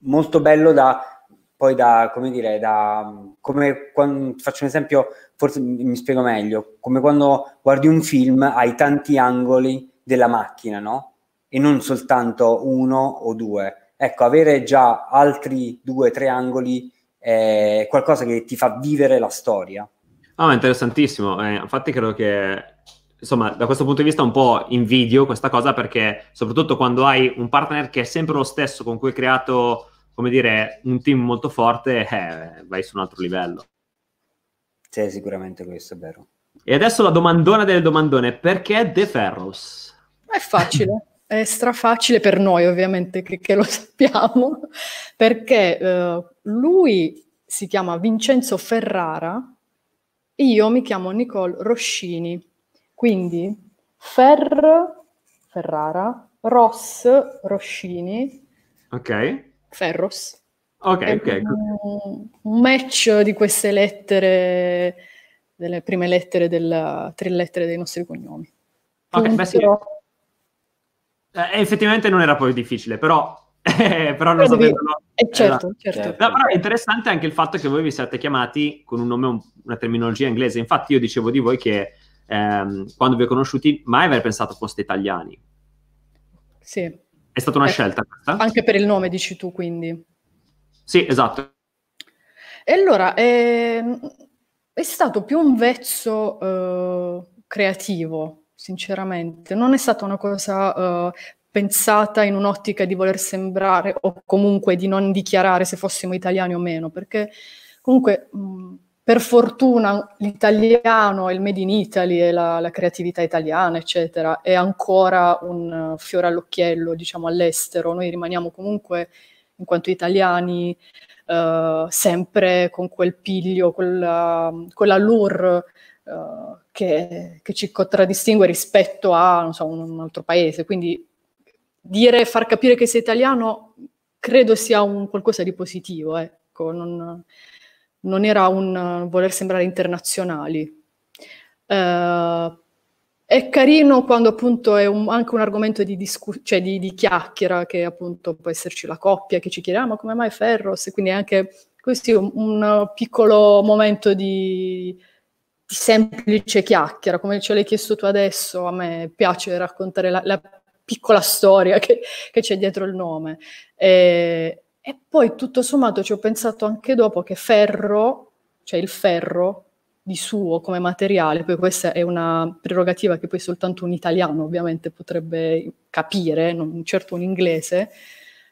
molto bello da poi da, come dire, da, come quando, faccio un esempio, forse mi spiego meglio, come quando guardi un film hai tanti angoli della macchina, no? E non soltanto uno o due. Ecco, avere già altri due, tre angoli è qualcosa che ti fa vivere la storia. Ah, oh, interessantissimo. Eh, infatti credo che insomma, da questo punto di vista un po' invidio questa cosa perché soprattutto quando hai un partner che è sempre lo stesso con cui hai creato, come dire, un team molto forte, eh, vai su un altro livello. Sì, sicuramente questo è vero. E adesso la domandona delle domandone, perché De Ferros? È facile. è strafacile per noi ovviamente che, che lo sappiamo, perché uh, lui si chiama Vincenzo Ferrara e io mi chiamo Nicole Roscini. Quindi Fer, Ferrara, Ross, Roscini. Ok. Ferros. Ok, ok. Un, un match di queste lettere, delle prime lettere, della, tre lettere dei nostri cognomi. Ok, beh sì. Eh, effettivamente non era poi difficile, però <laughs> però non sapevano. Eh, certo, certo. No, però è interessante anche il fatto che voi vi siate chiamati con un nome, una terminologia inglese. Infatti, io dicevo di voi che ehm, quando vi ho conosciuti, mai aver pensato foste italiani. Sì. È stata una eh, scelta questa? Anche per il nome, dici tu, quindi. Sì, esatto. E allora, è, ehm, è stato più un vezzo uh, creativo, sinceramente. Non è stata una cosa uh, pensata in un'ottica di voler sembrare o comunque di non dichiarare se fossimo italiani o meno, perché comunque mh, per fortuna l'italiano il made in Italy e la, la, creatività italiana, eccetera, è ancora un fiore all'occhiello, diciamo, all'estero. Noi rimaniamo comunque, in quanto italiani, uh, sempre con quel piglio, quella, quell'allure uh, che, che, ci contraddistingue rispetto a so, un, un altro paese. Quindi dire, far capire che sei italiano, credo sia un qualcosa di positivo, ecco, non, non era un voler sembrare internazionali. Uh, è carino quando appunto è un, anche un argomento di, discu- cioè di, di, chiacchiera, che appunto può esserci la coppia che ci chiede, ah, ma come mai Ferros? Quindi anche così un, un piccolo momento di, di, semplice chiacchiera, come ce l'hai chiesto tu adesso, a me piace raccontare la, la piccola storia <laughs> che, che c'è dietro il nome. E, e, poi tutto sommato ci ho pensato anche dopo che ferro, cioè il ferro di suo come materiale, poi questa è una prerogativa che poi soltanto un italiano ovviamente potrebbe capire, non certo un inglese,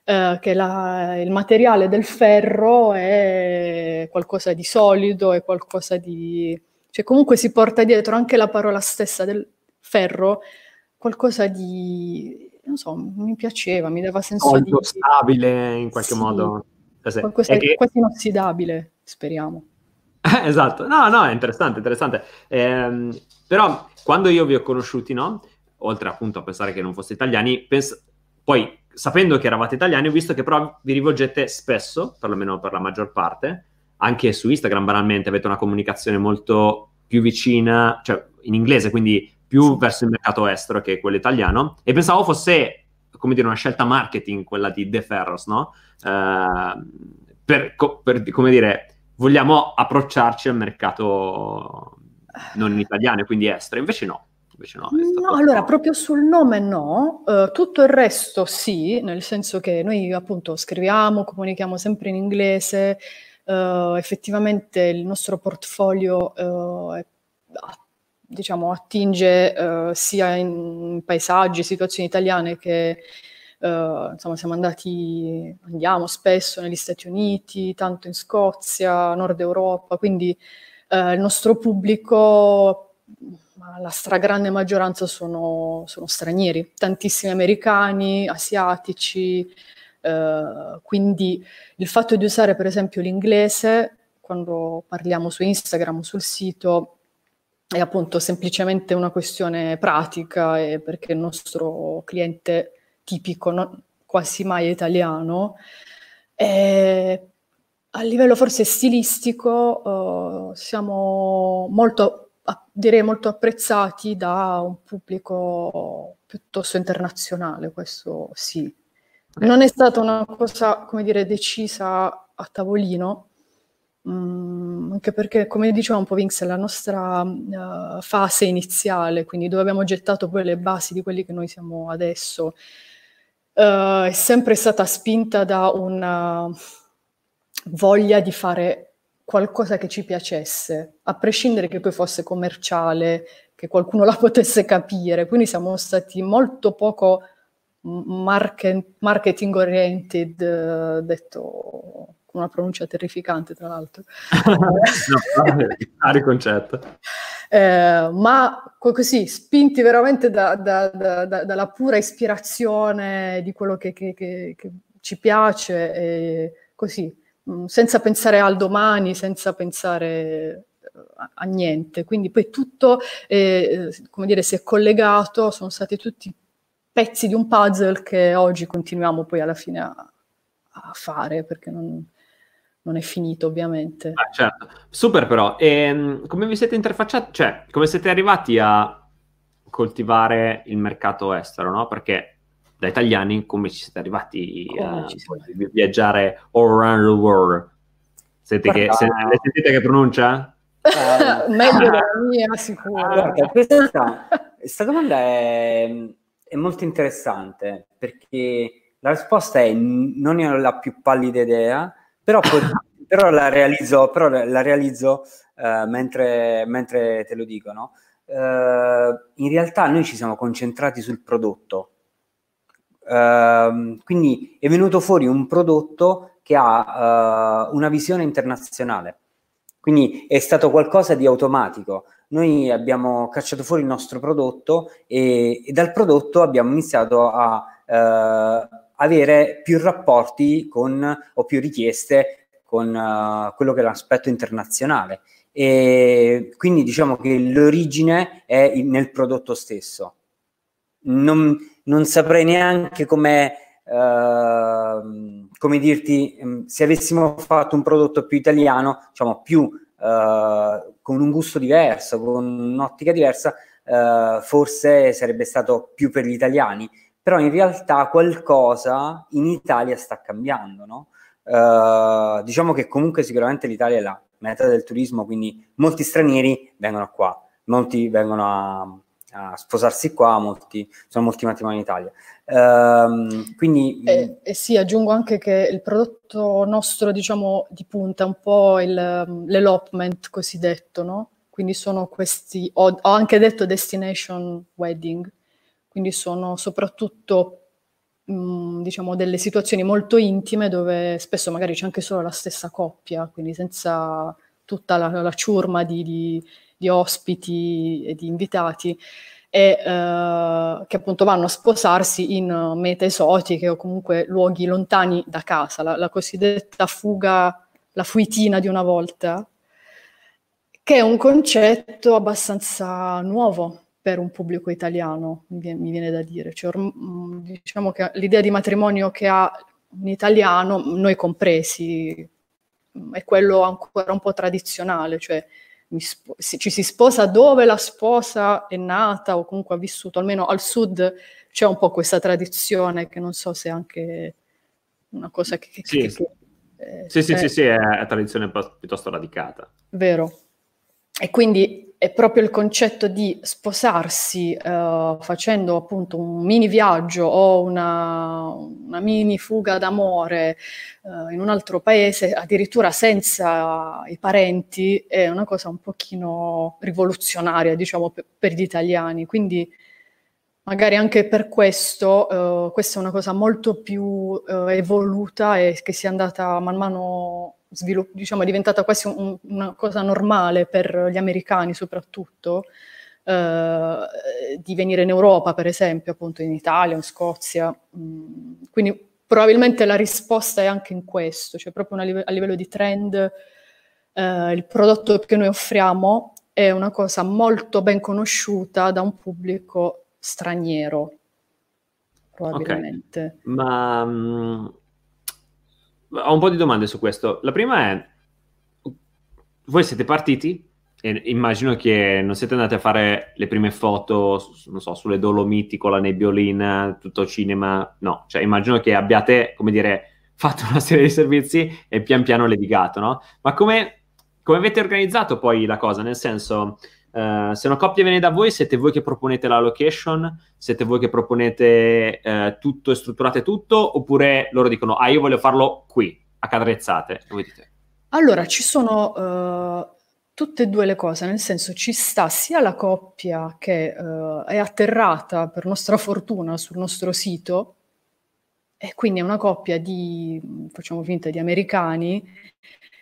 eh, che la, il materiale del ferro è qualcosa di solido, è qualcosa di... cioè comunque si porta dietro anche la parola stessa del ferro, qualcosa di, non so, mi piaceva, mi dava senso Molto di... stabile in qualche sì, modo. Qualcosa di che... quasi inossidabile, speriamo. <laughs> esatto, no, no, è interessante, interessante. Eh, però quando io vi ho conosciuti, no? Oltre appunto a pensare che non foste italiani, pens- poi sapendo che eravate italiani, ho visto che però vi rivolgete spesso, perlomeno per la maggior parte, anche su Instagram banalmente avete una comunicazione molto più vicina, cioè in inglese, quindi più verso il mercato estero che quello italiano, e pensavo fosse, come dire, una scelta marketing quella di De Ferros, no? Uh, per, per, come dire, vogliamo approcciarci al mercato non italiano, quindi estero, invece no. Invece no, no allora, proprio sul nome no, uh, tutto il resto sì, nel senso che noi appunto scriviamo, comunichiamo sempre in inglese, uh, effettivamente il nostro portfolio uh, è diciamo, attinge uh, sia in paesaggi, situazioni italiane che uh, insomma siamo andati, andiamo spesso negli Stati Uniti, tanto in Scozia, Nord Europa, quindi uh, il nostro pubblico, la stragrande maggioranza sono, sono stranieri, tantissimi americani, asiatici, quindi il fatto di usare per esempio l'inglese quando parliamo su Instagram o sul sito è appunto semplicemente una questione pratica e perché il nostro cliente tipico non, quasi mai è italiano. E a livello forse stilistico uh, siamo molto, direi molto apprezzati da un pubblico piuttosto internazionale, questo sì. Non è stata una cosa, come dire, decisa a tavolino, Mm, anche perché, come diceva un po' Vince, la nostra uh, fase iniziale, quindi dove abbiamo gettato poi le basi di quelli che noi siamo adesso, uh, è sempre stata spinta da una voglia di fare qualcosa che ci piacesse, a prescindere che poi fosse commerciale, che qualcuno la potesse capire. Quindi siamo stati molto poco market, marketing oriented, uh, detto una pronuncia terrificante tra l'altro. <laughs> no, concetto. Eh, ma così, spinti veramente da, da, da, dalla pura ispirazione di quello che, che, che, che ci piace, e così, mm, senza pensare al domani, senza pensare a, a niente. Quindi poi tutto, eh, come dire, si è collegato, sono stati tutti pezzi di un puzzle che oggi continuiamo poi alla fine a, a fare, perché non, non è finito ovviamente. Ah, certo. Super però, e, ehm, come vi siete interfacciati, cioè come siete arrivati a coltivare il mercato estero, no? Perché da italiani come ci siete arrivati come a viaggiare all around the world? Sente che, se, le sentite che pronuncia? Eh, <laughs> Meglio della mia, sicuro. Guarda, questa, questa domanda è, è molto interessante perché la risposta è non ne ho la più pallida idea, però, però, la realizzo, però la realizzo uh, mentre, mentre, te lo dico, no? uh, in realtà noi ci siamo concentrati sul prodotto. Uh, quindi è venuto fuori un prodotto che ha una visione internazionale. Quindi è stato qualcosa di automatico. Noi abbiamo cacciato fuori il nostro prodotto e, e dal prodotto abbiamo iniziato a eh, avere più rapporti con, o più richieste con uh, quello che è l'aspetto internazionale. E quindi diciamo che l'origine è nel prodotto stesso. Non, non saprei neanche come, uh, come dirti, um, se avessimo fatto un prodotto più italiano, diciamo più uh, con un gusto diverso, con un'ottica diversa, uh, forse sarebbe stato più per gli italiani però in realtà qualcosa in Italia sta cambiando, no? Uh, diciamo che comunque sicuramente l'Italia è la meta del turismo, quindi molti stranieri vengono qua, molti vengono a, a sposarsi qua, molti, sono molti matrimoni in Italia. Uh, quindi, e, e, sì, aggiungo anche che il prodotto nostro, diciamo, di punta è un po' il, l'elopement cosiddetto, no? Quindi sono questi, ho, ho anche detto destination wedding, quindi sono soprattutto mm, diciamo delle situazioni molto intime dove spesso magari c'è anche solo la stessa coppia, quindi senza tutta la, la ciurma di, di, di, ospiti e di invitati e eh, che appunto vanno a sposarsi in mete esotiche o comunque luoghi lontani da casa, la, la cosiddetta fuga, la fuitina di una volta, che è un concetto abbastanza nuovo per un pubblico italiano, mi viene, da dire. Cioè, mm, diciamo che l'idea di matrimonio che ha un italiano, noi compresi, mm, è quello ancora un po' tradizionale, cioè ci si sposa dove la sposa è nata o comunque ha vissuto, almeno al sud c'è un po' questa tradizione che non so se è anche una cosa che... che, sì. che, eh, sì, sì, sì, sì, è una tradizione piuttosto radicata. Vero. E quindi è proprio il concetto di sposarsi uh, facendo appunto un mini viaggio o una, una mini fuga d'amore uh, in un altro paese, addirittura senza i parenti, è una cosa un pochino rivoluzionaria, diciamo, per, per gli italiani. Quindi magari anche per questo uh, questa è una cosa molto più evoluta e che si è andata man mano svilupp- diciamo, è diventata quasi un, una cosa normale per gli americani soprattutto, eh, di venire in Europa, per esempio, appunto in Italia, in Scozia. Mm, quindi probabilmente la risposta è anche in questo, cioè proprio live- a livello di trend eh, il prodotto che noi offriamo è una cosa molto ben conosciuta da un pubblico straniero, probabilmente. Okay. Ma um, ho un po' di domande su questo. La prima è, voi siete partiti e immagino che non siete andati a fare le prime foto, non so, sulle Dolomiti con la nebbiolina, tutto cinema, no, cioè immagino che abbiate, come dire, fatto una serie di servizi e pian piano levigato, no? Ma come, come avete organizzato poi la cosa? Nel senso, Uh, se una coppia viene da voi, siete voi che proponete la location, siete voi che proponete uh, tutto e strutturate tutto, oppure loro dicono, ah, io voglio farlo qui, a cadrezzate. Allora, ci sono uh, tutte e due le cose, nel senso ci sta sia la coppia che è atterrata, per nostra fortuna, sul nostro sito, e quindi è una coppia di, facciamo finta, di americani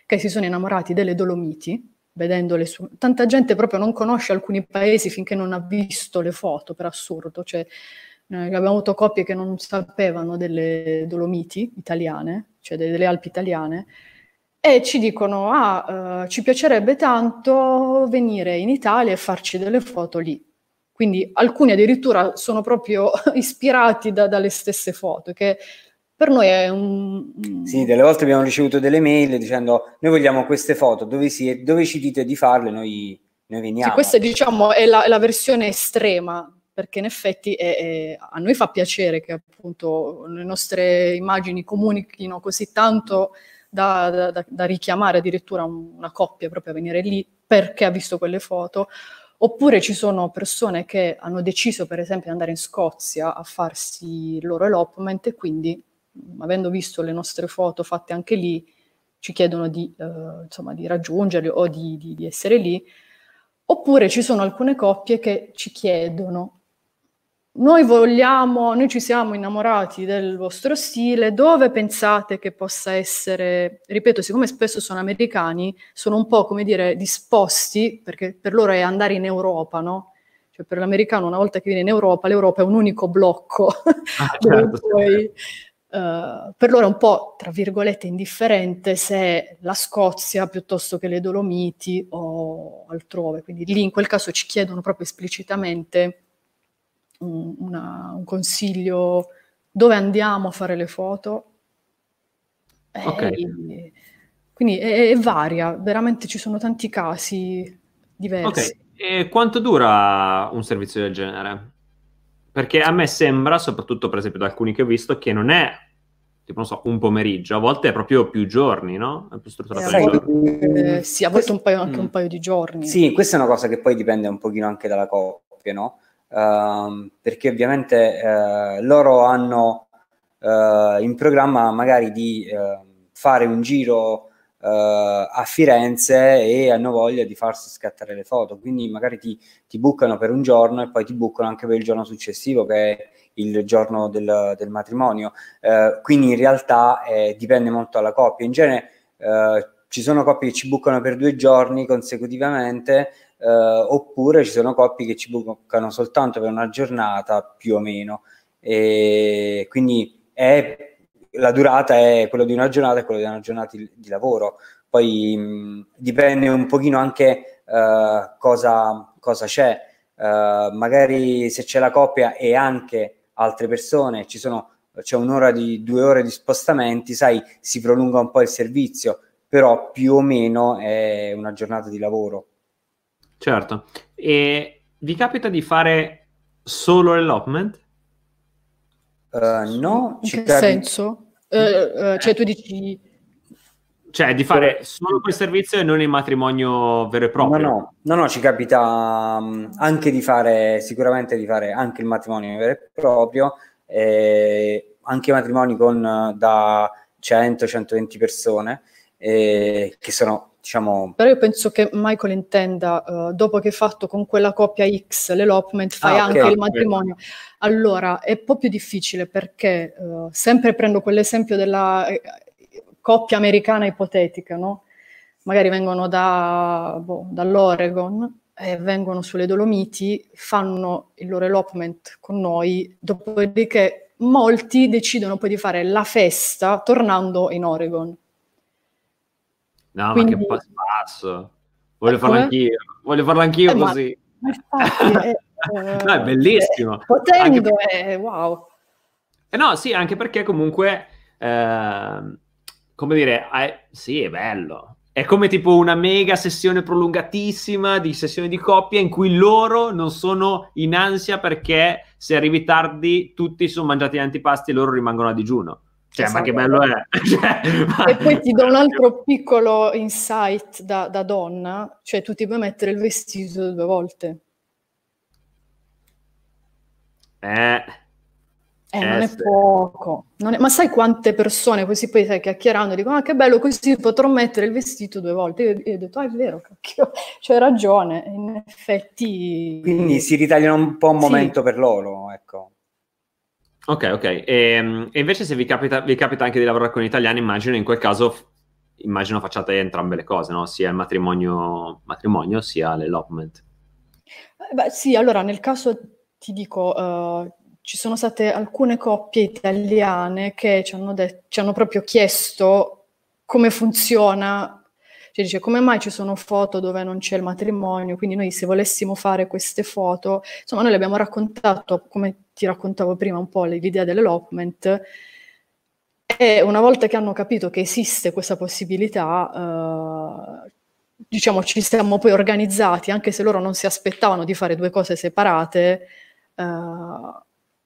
che si sono innamorati delle Dolomiti, vedendole su... Tanta gente proprio non conosce alcuni paesi finché non ha visto le foto, per assurdo. Cioè, eh, abbiamo avuto coppie che non sapevano delle Dolomiti italiane, cioè delle Alpi italiane, e ci dicono, ah, eh, ci piacerebbe tanto venire in Italia e farci delle foto lì. Quindi alcuni addirittura sono proprio <laughs> ispirati da, dalle stesse foto, che per noi è un... Sì, delle volte abbiamo ricevuto delle mail dicendo noi vogliamo queste foto, dove, si, dove ci dite di farle, noi, noi veniamo. Sì, questa diciamo è la, è la versione estrema, perché in effetti è, è, a noi fa piacere che appunto le nostre immagini comunichino così tanto da, da, da richiamare addirittura una coppia proprio a venire lì perché ha visto quelle foto. Oppure ci sono persone che hanno deciso, per esempio, di andare in Scozia a farsi il loro elopement e quindi avendo visto le nostre foto fatte anche lì, ci chiedono di, uh, insomma, di raggiungerli o di, di, di essere lì, oppure ci sono alcune coppie che ci chiedono noi vogliamo, noi ci siamo innamorati del vostro stile, dove pensate che possa essere, ripeto, siccome spesso sono americani, sono un po', come dire, disposti, perché per loro è andare in Europa, no? Cioè per l'americano una volta che viene in Europa, l'Europa è un unico blocco, ah, <laughs> certo. poi, uh, per loro è un po', tra virgolette, indifferente se è la Scozia piuttosto che le Dolomiti o altrove, quindi lì in quel caso ci chiedono proprio esplicitamente un, una, un consiglio dove andiamo a fare le foto. Okay. E, quindi è, è, varia, veramente ci sono tanti casi diversi. Ok, e quanto dura un servizio del genere? Perché a me sembra, soprattutto per esempio da alcuni che ho visto, che non è tipo non so, un pomeriggio, a volte è proprio più giorni, no? È più strutturato eh, eh, sì, a volte un paio, anche mm. un paio di giorni. Sì, questa è una cosa che poi dipende un pochino anche dalla coppia, no? uh, perché ovviamente uh, loro hanno uh, in programma magari di fare un giro a Firenze e hanno voglia di farsi scattare le foto, quindi magari ti, ti buccano per un giorno e poi ti buccano anche per il giorno successivo che è il giorno del, del matrimonio. quindi in realtà eh, dipende molto dalla coppia. In genere ci sono coppie che ci buccano per due giorni consecutivamente, eh, oppure ci sono coppie che ci bucano soltanto per una giornata più o meno. E quindi è, la durata è quella di una giornata e quella di una giornata di, lavoro. Poi mh, dipende un pochino anche uh, cosa, cosa, c'è. Uh, magari se c'è la coppia e anche altre persone, ci sono, c'è un'ora di due ore di spostamenti, sai, si prolunga un po' il servizio, però più o meno è una giornata di lavoro. Certo. E vi capita di fare solo l'elopement? Uh, no. In che capi... senso? Uh, uh, cioè tu dici... Cioè di fare solo quel servizio e non il matrimonio vero e proprio? No, no, no, no ci capita um, anche di fare, sicuramente di fare anche il matrimonio vero e proprio, eh, anche matrimoni con da 100-120 persone, eh, che sono diciamo... Però io penso che Michael intenda, uh, dopo che hai fatto con quella coppia X l'elopement, fai ah, anche okay, il matrimonio. Okay. Allora, è un po' più difficile perché, uh, sempre prendo quell'esempio della eh, coppia americana ipotetica, no? Magari vengono da, boh, dall'Oregon e vengono sulle Dolomiti, fanno il loro elopement con noi, dopodiché molti decidono poi di fare la festa tornando in Oregon No, Quindi... ma che passo. Voglio farlo anch'io. Voglio farlo anch'io eh, così. Ma, infatti, è, <laughs> eh, no, è bellissimo. Potendo, anche... è wow. Eh no, sì, anche perché comunque, eh, come dire, è, sì, è bello. È come tipo una mega sessione prolungatissima di sessione di coppia in cui loro non sono in ansia perché se arrivi tardi tutti sono mangiati gli antipasti e loro rimangono a digiuno. Cioè, esatto. ma che bello è! <laughs> cioè, e poi ti do un altro <laughs> piccolo insight da, da, donna, cioè tu ti puoi mettere il vestito due volte. Eh, eh, non è poco. Non è... Ma sai quante persone così poi stai chiacchierando dicono ah che bello così potrò mettere il vestito due volte. Io, io ho detto ah è vero, cacchio, <laughs> c'hai ragione, in effetti... Quindi si ritagliano un po' un momento sì. per loro, ecco. Ok, ok. E, ehm, e invece se vi capita, vi capita, anche di lavorare con italiani, immagino in quel caso, immagino facciate entrambe le cose, no? Sia il matrimonio, matrimonio sia l'elopement. Eh, beh, sì, allora nel caso ti dico, uh, ci sono state alcune coppie italiane che ci hanno, de- ci hanno proprio chiesto come funziona cioè dice come mai ci sono foto dove non c'è il matrimonio, quindi noi se volessimo fare queste foto, insomma noi le abbiamo raccontato, come ti raccontavo prima un po' l'idea dell'elopement, e una volta che hanno capito che esiste questa possibilità, eh, diciamo ci siamo poi organizzati, anche se loro non si aspettavano di fare due cose separate, eh,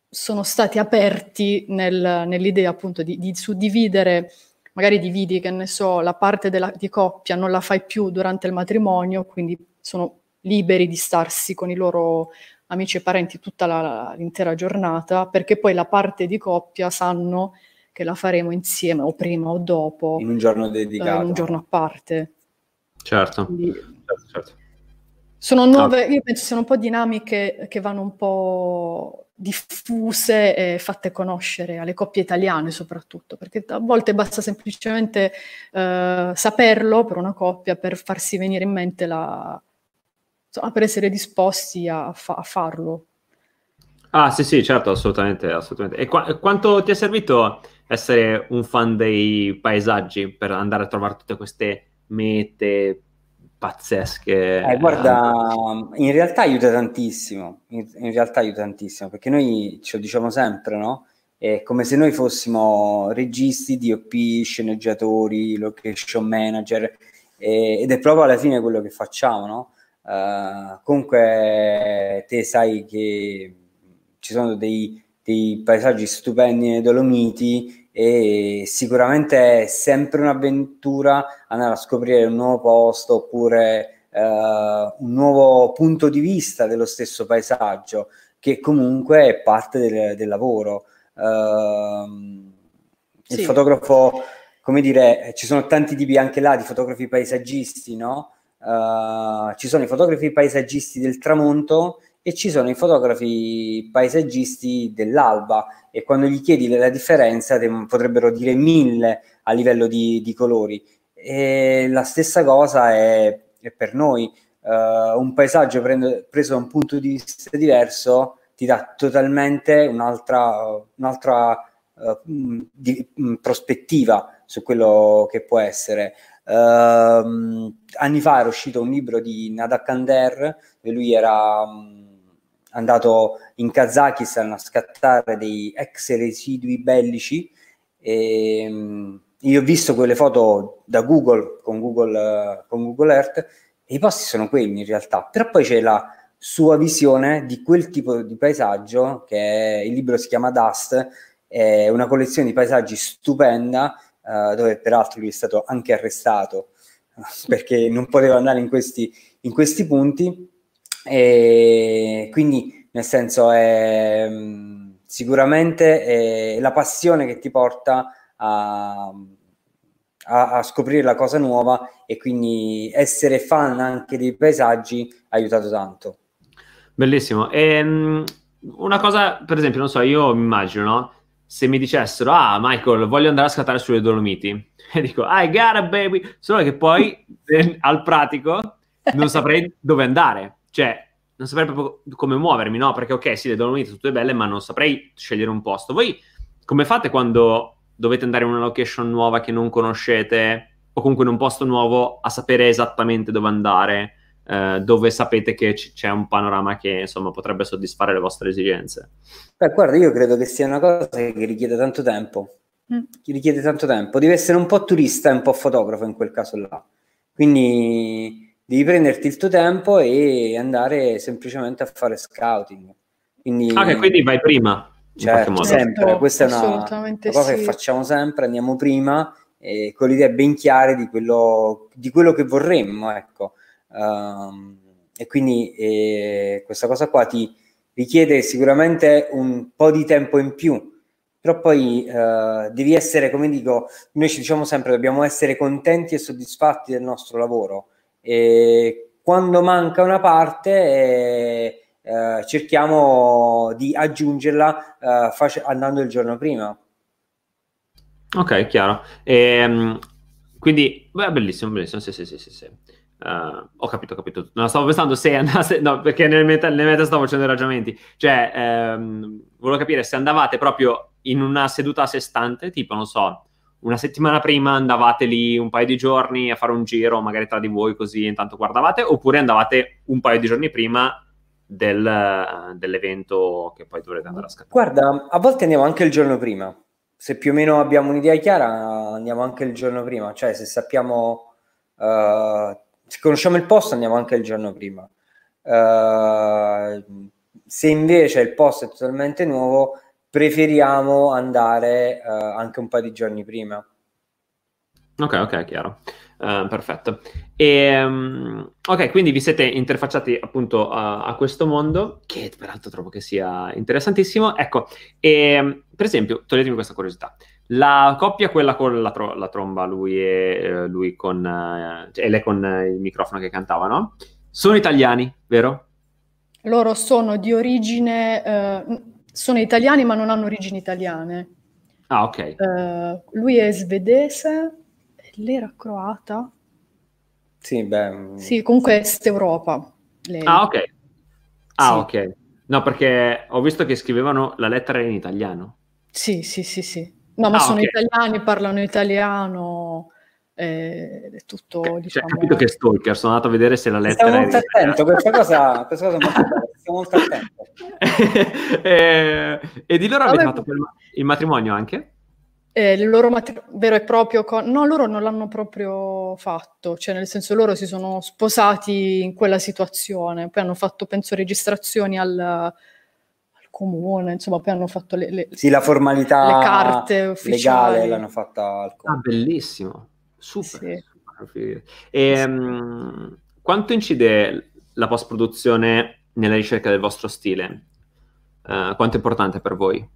sono stati aperti nel, nell'idea appunto di, di suddividere magari dividi, che ne so, la parte della, di coppia, non la fai più durante il matrimonio, quindi sono liberi di starsi con i loro amici e parenti tutta la, l'intera giornata, perché poi la parte di coppia sanno che la faremo insieme o prima o dopo. In un giorno dedicato. Eh, in un giorno a parte. Certo. Quindi, certo, certo. Sono nuove, io penso siano un po' dinamiche che vanno un po' diffuse e fatte conoscere alle coppie italiane soprattutto, perché a volte basta semplicemente eh, saperlo per una coppia per farsi venire in mente la... Insomma, per essere disposti a, fa- a farlo. Ah sì sì, certo, assolutamente, assolutamente. E qua- quanto ti è servito essere un fan dei paesaggi per andare a trovare tutte queste mete, pazzesche. Eh, guarda, in realtà aiuta tantissimo, in, in, realtà aiuta tantissimo, perché noi ce lo diciamo sempre, no? È come se noi fossimo registi, DOP, sceneggiatori, location manager, e, ed è proprio alla fine quello che facciamo, no? Uh, comunque te sai che ci sono dei, dei paesaggi stupendi nei Dolomiti e sicuramente è sempre un'avventura andare a scoprire un nuovo posto oppure uh, un nuovo punto di vista dello stesso paesaggio che comunque è parte del, del lavoro. Uh, sì. Il fotografo, come dire, ci sono tanti tipi anche là di fotografi paesaggisti, no? Uh, ci sono i fotografi paesaggisti del tramonto e ci sono i fotografi paesaggisti dell'alba e quando gli chiedi la differenza te, potrebbero dire mille a livello di, di colori. E la stessa cosa è, è per noi. Uh, un paesaggio prendo, preso da un punto di vista diverso ti dà totalmente un'altra, un'altra uh, di, um, prospettiva su quello che può essere. Uh, anni fa era uscito un libro di Nadakander, lui era um, andato in Kazakistan a scattare dei ex residui bellici. E, um, io ho visto quelle foto da Google con Google, con Google Earth e i posti sono quelli in realtà, però poi c'è la sua visione di quel tipo di paesaggio che è, il libro si chiama Dust, è una collezione di paesaggi stupenda uh, dove peraltro lui è stato anche arrestato <laughs> perché non poteva andare in questi, in questi punti e quindi, nel senso, è mm, sicuramente è la passione che ti porta a, a, a, scoprire la cosa nuova e quindi essere fan anche dei paesaggi ha aiutato tanto. Bellissimo. E, ehm, una cosa, per esempio, non so, io mi immagino, no? Se mi dicessero, ah, Michael, voglio andare a scattare sulle Dolomiti, <laughs> e dico, I got it, baby, solo che poi <laughs> al pratico non saprei dove andare cioè, non saprei proprio come muovermi, no? Perché ok, sì, le Dolomiti sono tutte belle, ma non saprei scegliere un posto. Voi come fate quando dovete andare in una location nuova che non conoscete o comunque in un posto nuovo a sapere esattamente dove andare, eh, dove sapete che c- c'è un panorama che insomma potrebbe soddisfare le vostre esigenze? Beh, guarda, io credo che sia una cosa che richiede tanto tempo. Mm. Che richiede tanto tempo. Devi essere un po' turista e un po' fotografo in quel caso là. Quindi devi prenderti il tuo tempo e andare semplicemente a fare scouting. Quindi, ah, che quindi vai prima. Certo, sempre. Certo, Questa è una, una cosa sì. che facciamo sempre, andiamo prima eh, con le idee ben chiare di quello, di quello che vorremmo, ecco. Um, e quindi eh, questa cosa qua ti richiede sicuramente un po' di tempo in più, però poi uh, devi essere, come dico, noi ci diciamo sempre, dobbiamo essere contenti e soddisfatti del nostro lavoro e quando manca una parte eh, eh, cerchiamo di aggiungerla eh, face- andando il giorno prima. Ok, chiaro. E, ehm, quindi, beh, bellissimo, bellissimo, sì, sì, sì, sì. sì. Uh, ho capito, ho capito. No, stavo pensando se <laughs> andasse, no, perché nel meta, nel meta stavo facendo ragionamenti. Cioè, ehm, volevo capire se andavate proprio in una seduta a sé stante, tipo, non so, una settimana prima andavate lì un paio di giorni a fare un giro, magari tra di voi così intanto guardavate, oppure andavate un paio di giorni prima del, dell'evento che poi dovrete andare a scattare? Guarda, a volte andiamo anche il giorno prima. Se più o meno abbiamo un'idea chiara, andiamo anche il giorno prima. Cioè, se sappiamo, uh, se conosciamo il posto, andiamo anche il giorno prima. Uh, se invece il posto è totalmente nuovo, preferiamo andare uh, anche un paio di giorni prima. Ok, ok, chiaro. Uh, perfetto. E, um, ok, quindi vi siete interfacciati appunto a, a, questo mondo, che peraltro trovo che sia interessantissimo. Ecco, e, per esempio, toglietemi questa curiosità. La coppia, quella con la, tro- la tromba, lui e eh, lui con, eh, cioè, lei con il microfono che cantava, no? Sono italiani, vero? Loro sono di origine, eh, sono italiani ma non hanno origini italiane. Ah, ok. Eh, lui è svedese, lei era croata. Sì, beh... Sì, comunque Est Europa. Lei. Ah, ok. Ah, sì. ok. No, perché ho visto che scrivevano la lettera in italiano. Sì, sì, sì, sì. No, ma ah, sono okay. italiani, parlano italiano, eh, è tutto, okay. diciamo... Cioè, capito che stalker, sono andato a vedere se la lettera... Stiamo molto attento, questa cosa, questa cosa molto <laughs> stiamo molto attento. <laughs> eh, e di loro avete fatto il matrimonio anche? Eh, il loro matrimonio vero e proprio, con... no, loro non l'hanno proprio fatto, cioè nel senso loro si sono sposati in quella situazione, poi hanno fatto, penso, registrazioni al, al comune, insomma, poi hanno fatto le, le, sì, la formalità le carte ufficiali. legale l'hanno fatta al comune. Ah, bellissimo, super. Sì. E, um, quanto incide la post-produzione nella ricerca del vostro stile? Uh, quanto è importante per voi?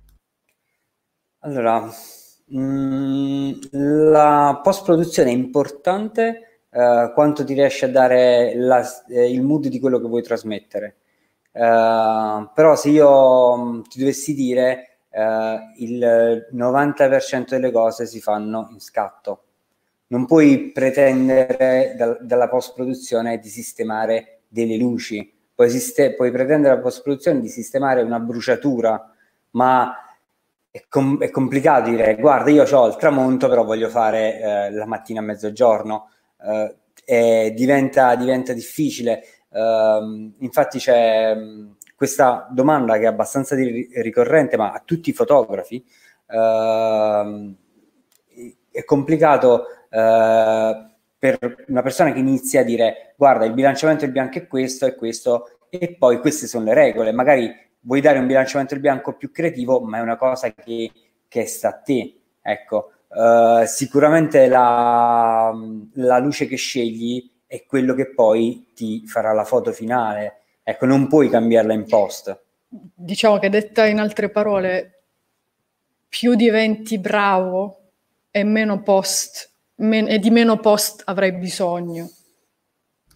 Allora, Mm, la post-produzione è importante uh, quanto ti riesce a dare la, eh, il mood di quello che vuoi trasmettere. Uh, però se io um, ti dovessi dire uh, il 90% delle cose si fanno in scatto. Non puoi pretendere da, dalla post-produzione di sistemare delle luci, puoi, siste- puoi pretendere dalla post-produzione di sistemare una bruciatura, ma è, com- è, complicato dire guarda io ho il tramonto però voglio fare eh, la mattina a mezzogiorno eh, diventa, diventa difficile. Uh, infatti c'è questa domanda che è abbastanza di- ricorrente ma a tutti i fotografi uh, è complicato uh, per una persona che inizia a dire guarda il bilanciamento del bianco è questo e questo e poi queste sono le regole magari vuoi dare un bilanciamento del bianco più creativo, ma è una cosa che, che sta a te. Ecco, uh, sicuramente la, la, luce che scegli è quello che poi ti farà la foto finale. Ecco, non puoi cambiarla in post. Diciamo che detta in altre parole, più diventi bravo e meno post, men- e di meno post avrai bisogno.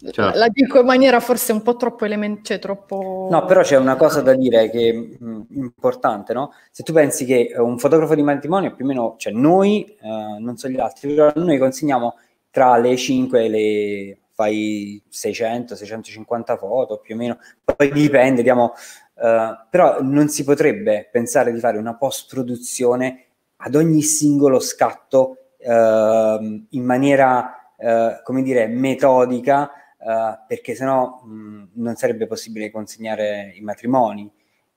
Certo. La dico in maniera forse un po' troppo elementare, cioè troppo... No, però c'è una cosa da dire che è mh, importante, no? Se tu pensi che un fotografo di matrimonio più o meno, cioè noi, eh, non so gli altri, però noi consegniamo tra le 5 e le fai 600, 650 foto più o meno, poi dipende, diamo, eh, però non si potrebbe pensare di fare una post-produzione ad ogni singolo scatto eh, in maniera, eh, come dire, metodica, uh, perché sennò mh, non sarebbe possibile consegnare i matrimoni.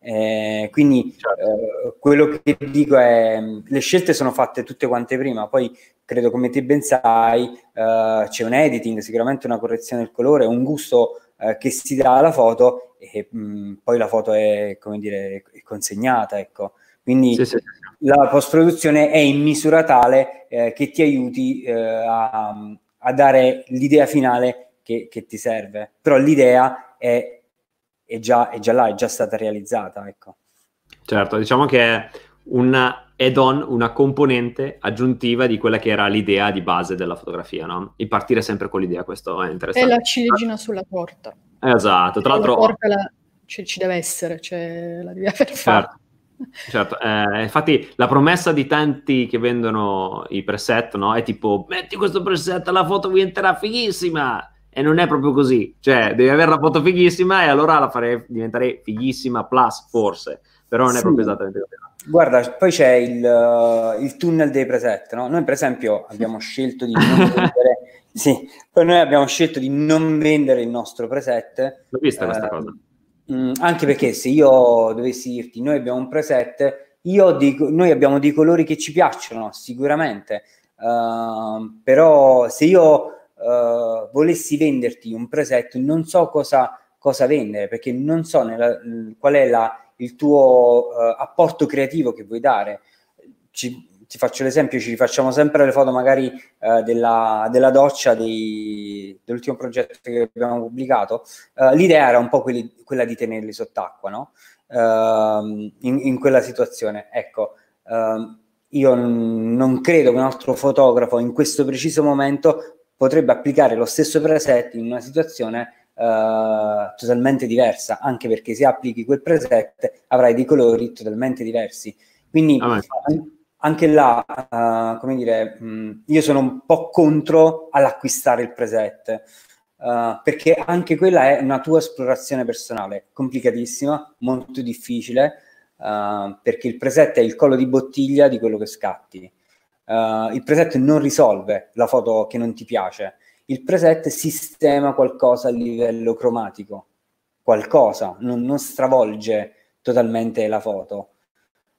Eh, quindi certo. eh, quello che dico è le scelte sono fatte tutte quante prima, poi credo come te ben sai eh, c'è un editing, sicuramente una correzione del colore, un gusto eh, che si dà alla foto e mh, poi la foto è come dire è consegnata, ecco. Quindi sì, sì. la post produzione è in misura tale eh, che ti aiuti eh, a, a dare l'idea finale che, che ti serve, però l'idea è, è, già, è già là, è già stata realizzata. Ecco. Certo, diciamo che è una add-on, una componente aggiuntiva di quella che era l'idea di base della fotografia, no? Il partire sempre con l'idea, questo è interessante. È la ciliegina sulla torta. Esatto, tra l'altro... La... Ci, ci, deve essere, cioè, la devi aver fatta. Certo, eh, infatti la promessa di tanti che vendono i preset no? è tipo metti questo preset, la foto diventerà fighissima e non è proprio così, cioè devi avere la foto fighissima e allora la farei diventare fighissima plus forse, però non è sì. proprio esattamente così. Guarda, poi c'è il, uh, il, tunnel dei preset, no? Noi per esempio abbiamo scelto di non <laughs> vendere, sì, poi noi abbiamo scelto di non vendere il nostro preset. L'ho vista questa uh, cosa. Mm, anche perché se io dovessi dirti, noi abbiamo un preset, io dico, noi abbiamo dei colori che ci piacciono, sicuramente, uh, però se io uh, volessi venderti un preset, non so cosa, cosa vendere, perché non so nella, qual è la, il tuo uh, apporto creativo che vuoi dare. Ci, ti faccio l'esempio, ci rifacciamo sempre le foto magari uh, della, della, doccia dei, dell'ultimo progetto che abbiamo pubblicato. Uh, l'idea era un po' quelli, quella di tenerli sott'acqua, no? Uh, in, in, quella situazione. Ecco, io non credo che un altro fotografo in questo preciso momento potrebbe applicare lo stesso preset in una situazione uh, totalmente diversa, anche perché se applichi quel preset avrai dei colori totalmente diversi. Quindi ah, anche là, uh, come dire, mh, io sono un po' contro all'acquistare il preset. Uh, perché anche quella è una tua esplorazione personale, complicatissima, molto difficile, uh, perché il preset è il collo di bottiglia di quello che scatti. Il preset non risolve la foto che non ti piace, il preset sistema qualcosa a livello cromatico, qualcosa, non, non stravolge totalmente la foto.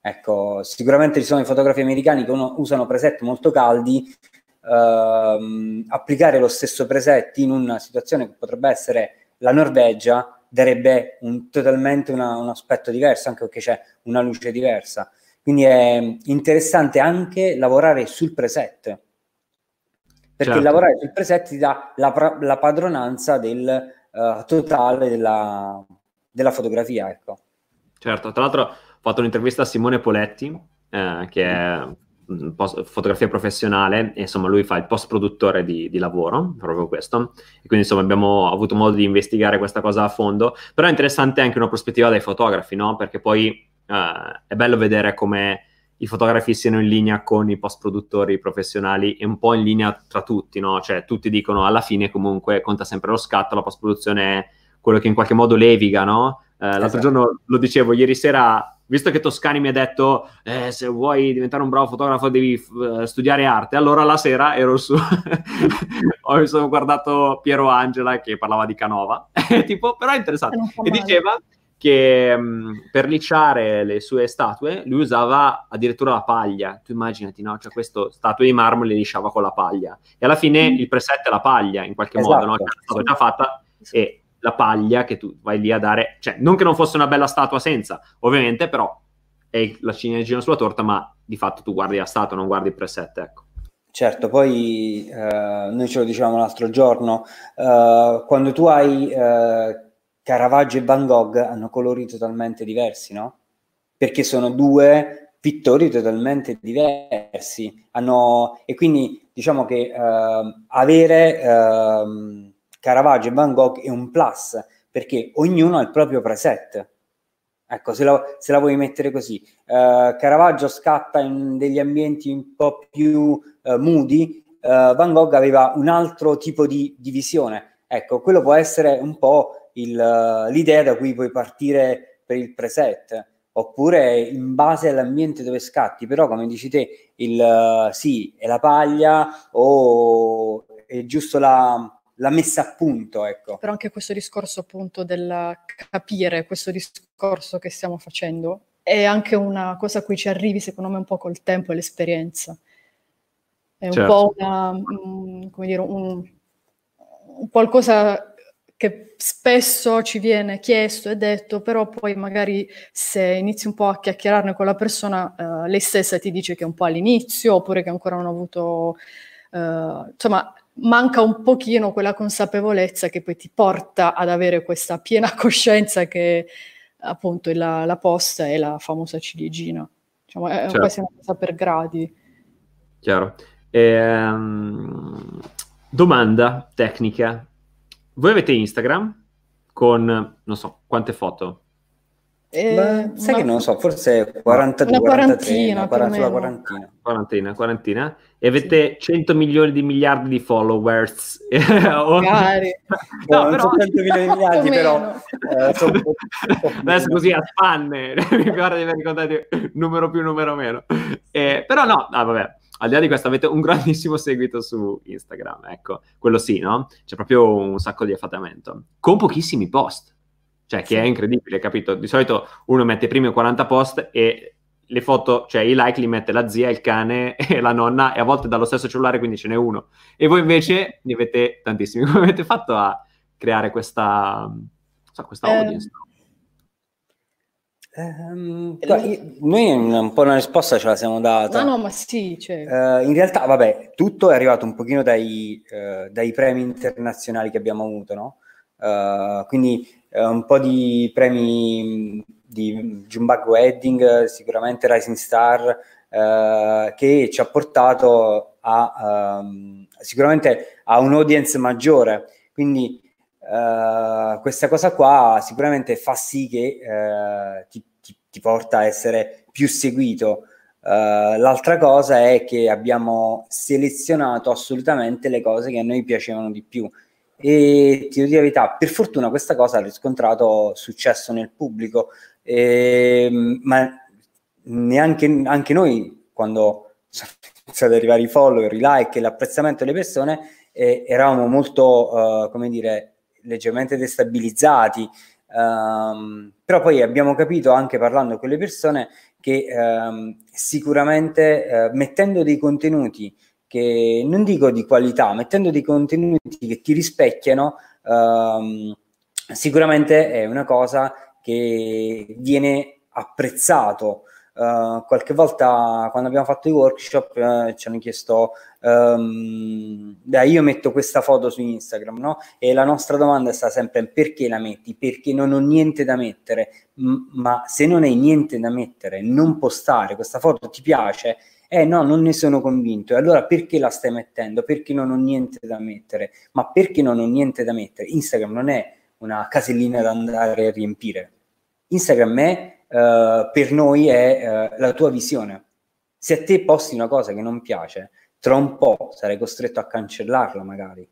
Ecco, sicuramente ci sono i fotografi americani che uno, usano preset molto caldi, uh, applicare lo stesso preset in una situazione che potrebbe essere la Norvegia darebbe un, totalmente una, un aspetto diverso, anche perché c'è una luce diversa. Quindi è interessante anche lavorare sul preset, perché certo. lavorare sul preset ti dà la, la padronanza del uh, totale della, della, fotografia. Ecco. Certo, tra l'altro fatto un'intervista a Simone Poletti, eh, che è post, fotografia professionale e insomma lui fa il post produttore di, di, lavoro, proprio questo, e quindi insomma abbiamo avuto modo di investigare questa cosa a fondo, però è interessante anche una prospettiva dai fotografi, no? Perché poi eh, è bello vedere come i fotografi siano in linea con i post produttori professionali e un po' in linea tra tutti, no? Cioè tutti dicono alla fine comunque conta sempre lo scatto, la post produzione è quello che in qualche modo leviga, no? Eh, l'altro esatto. giorno lo dicevo, ieri sera visto che Toscani mi ha detto eh, se vuoi diventare un bravo fotografo devi uh, studiare arte, allora la sera ero su, <laughs> ho sono guardato Piero Angela che parlava di Canova, <laughs> tipo, però è interessante, e diceva che um, per liciare le sue statue lui usava addirittura la paglia, tu immaginati, no? Cioè questo statue di marmo le lisciava con la paglia e alla fine mm. il preset è la paglia in qualche esatto. modo, no? Cioè, è stata già fatta e la paglia che tu vai lì a dare, cioè non che non fosse una bella statua senza, ovviamente, però è la ciliegina sulla torta, ma di fatto tu guardi la statua, non guardi il preset, ecco. Certo, poi eh, noi ce lo dicevamo l'altro giorno, eh, quando tu hai eh, Caravaggio e Van Gogh hanno colori totalmente diversi, no? Perché sono due pittori totalmente diversi, hanno, e quindi diciamo che eh, avere ehm, Caravaggio e Van Gogh è un plus perché ognuno ha il proprio preset. Ecco, se la, se la vuoi mettere così. Uh, Caravaggio scatta in degli ambienti un po' più uh, moody, uh, Van Gogh aveva un altro tipo di, di visione. Ecco, quello può essere un po' il, l'idea da cui puoi partire per il preset oppure in base all'ambiente dove scatti, però come dici te, il sì, è la paglia o è giusto la, la messa a punto, ecco. Però anche questo discorso appunto del capire questo discorso che stiamo facendo è anche una cosa a cui ci arrivi secondo me un po' col tempo e l'esperienza. È un certo. po' una, um, come dire, un, un qualcosa che spesso ci viene chiesto e detto, però poi magari se inizi un po' a chiacchierarne con la persona, uh, lei stessa ti dice che è un po' all'inizio, oppure che ancora non ha avuto, uh, insomma, manca un pochino quella consapevolezza che poi ti porta ad avere questa piena <laughs> coscienza che appunto la, la posta è la famosa ciliegina. Diciamo, è certo. quasi una cosa per gradi. Chiaro. Ehm, domanda tecnica. Voi avete Instagram con, non so, quante foto? Eh, sai ma... che non lo so, forse 42, una quarantina, 43, una quarantina. quarantina. Quarantina, E avete sì. 100 milioni di miliardi di followers. <laughs> Magari. <laughs> no, no, però... 100 <laughs> milioni di miliardi, però... Eh, sono... Adesso così a spanne, mi pare di aver ricordato numero più, numero meno. Eh, però no, ah, vabbè. Al di là di questo avete un grandissimo seguito su Instagram, ecco, quello sì, no? C'è proprio un sacco di affatamento. Con pochissimi post cioè, che sì. è incredibile, capito? Di solito uno mette i primi 40 post e le foto, cioè i like li mette la zia, il cane <laughs> e la nonna e a volte dallo stesso cellulare, quindi ce n'è uno. E voi invece ne avete tantissimi. <laughs> Come avete fatto a creare questa, so, questa eh, audience? Um, noi un po' una risposta ce la siamo data. No, no, ma sì. Cioè... Uh, in realtà, vabbè, tutto è arrivato un pochino dai, uh, dai premi internazionali che abbiamo avuto, no? Uh, quindi eh, un po' di premi di Jumbag Wedding, sicuramente Rising Star, eh, che ci ha portato a um, sicuramente a un'audience maggiore. Quindi uh, questa cosa qua sicuramente fa sì che uh, ti, ti, ti, porta a essere più seguito. Uh, l'altra cosa è che abbiamo selezionato assolutamente le cose che a noi piacevano di più e ti devo dire la verità, per fortuna questa cosa ha riscontrato successo nel pubblico, eh, ma neanche anche noi quando <laughs> sono iniziati ad arrivare i follower, i like e l'apprezzamento delle persone, eh, eravamo molto, uh, come dire, leggermente destabilizzati. Um, però poi abbiamo capito anche parlando con le persone che um, sicuramente uh, mettendo dei contenuti che non dico di qualità, mettendo dei contenuti che ti rispecchiano, um, sicuramente è una cosa che viene apprezzato. Uh, qualche volta quando abbiamo fatto i workshop uh, ci hanno chiesto um, dai io metto questa foto su Instagram no? e la nostra domanda sta sempre perché la metti? Perché non ho niente da mettere M- ma se non hai niente da mettere non postare questa foto ti piace eh no non ne sono convinto e allora perché la stai mettendo perché non ho niente da mettere ma perché non ho niente da mettere Instagram non è una casellina da andare a riempire Instagram è uh, per noi è uh, la tua visione. Se a te posti una cosa che non piace, tra un po' sarai costretto a cancellarla magari.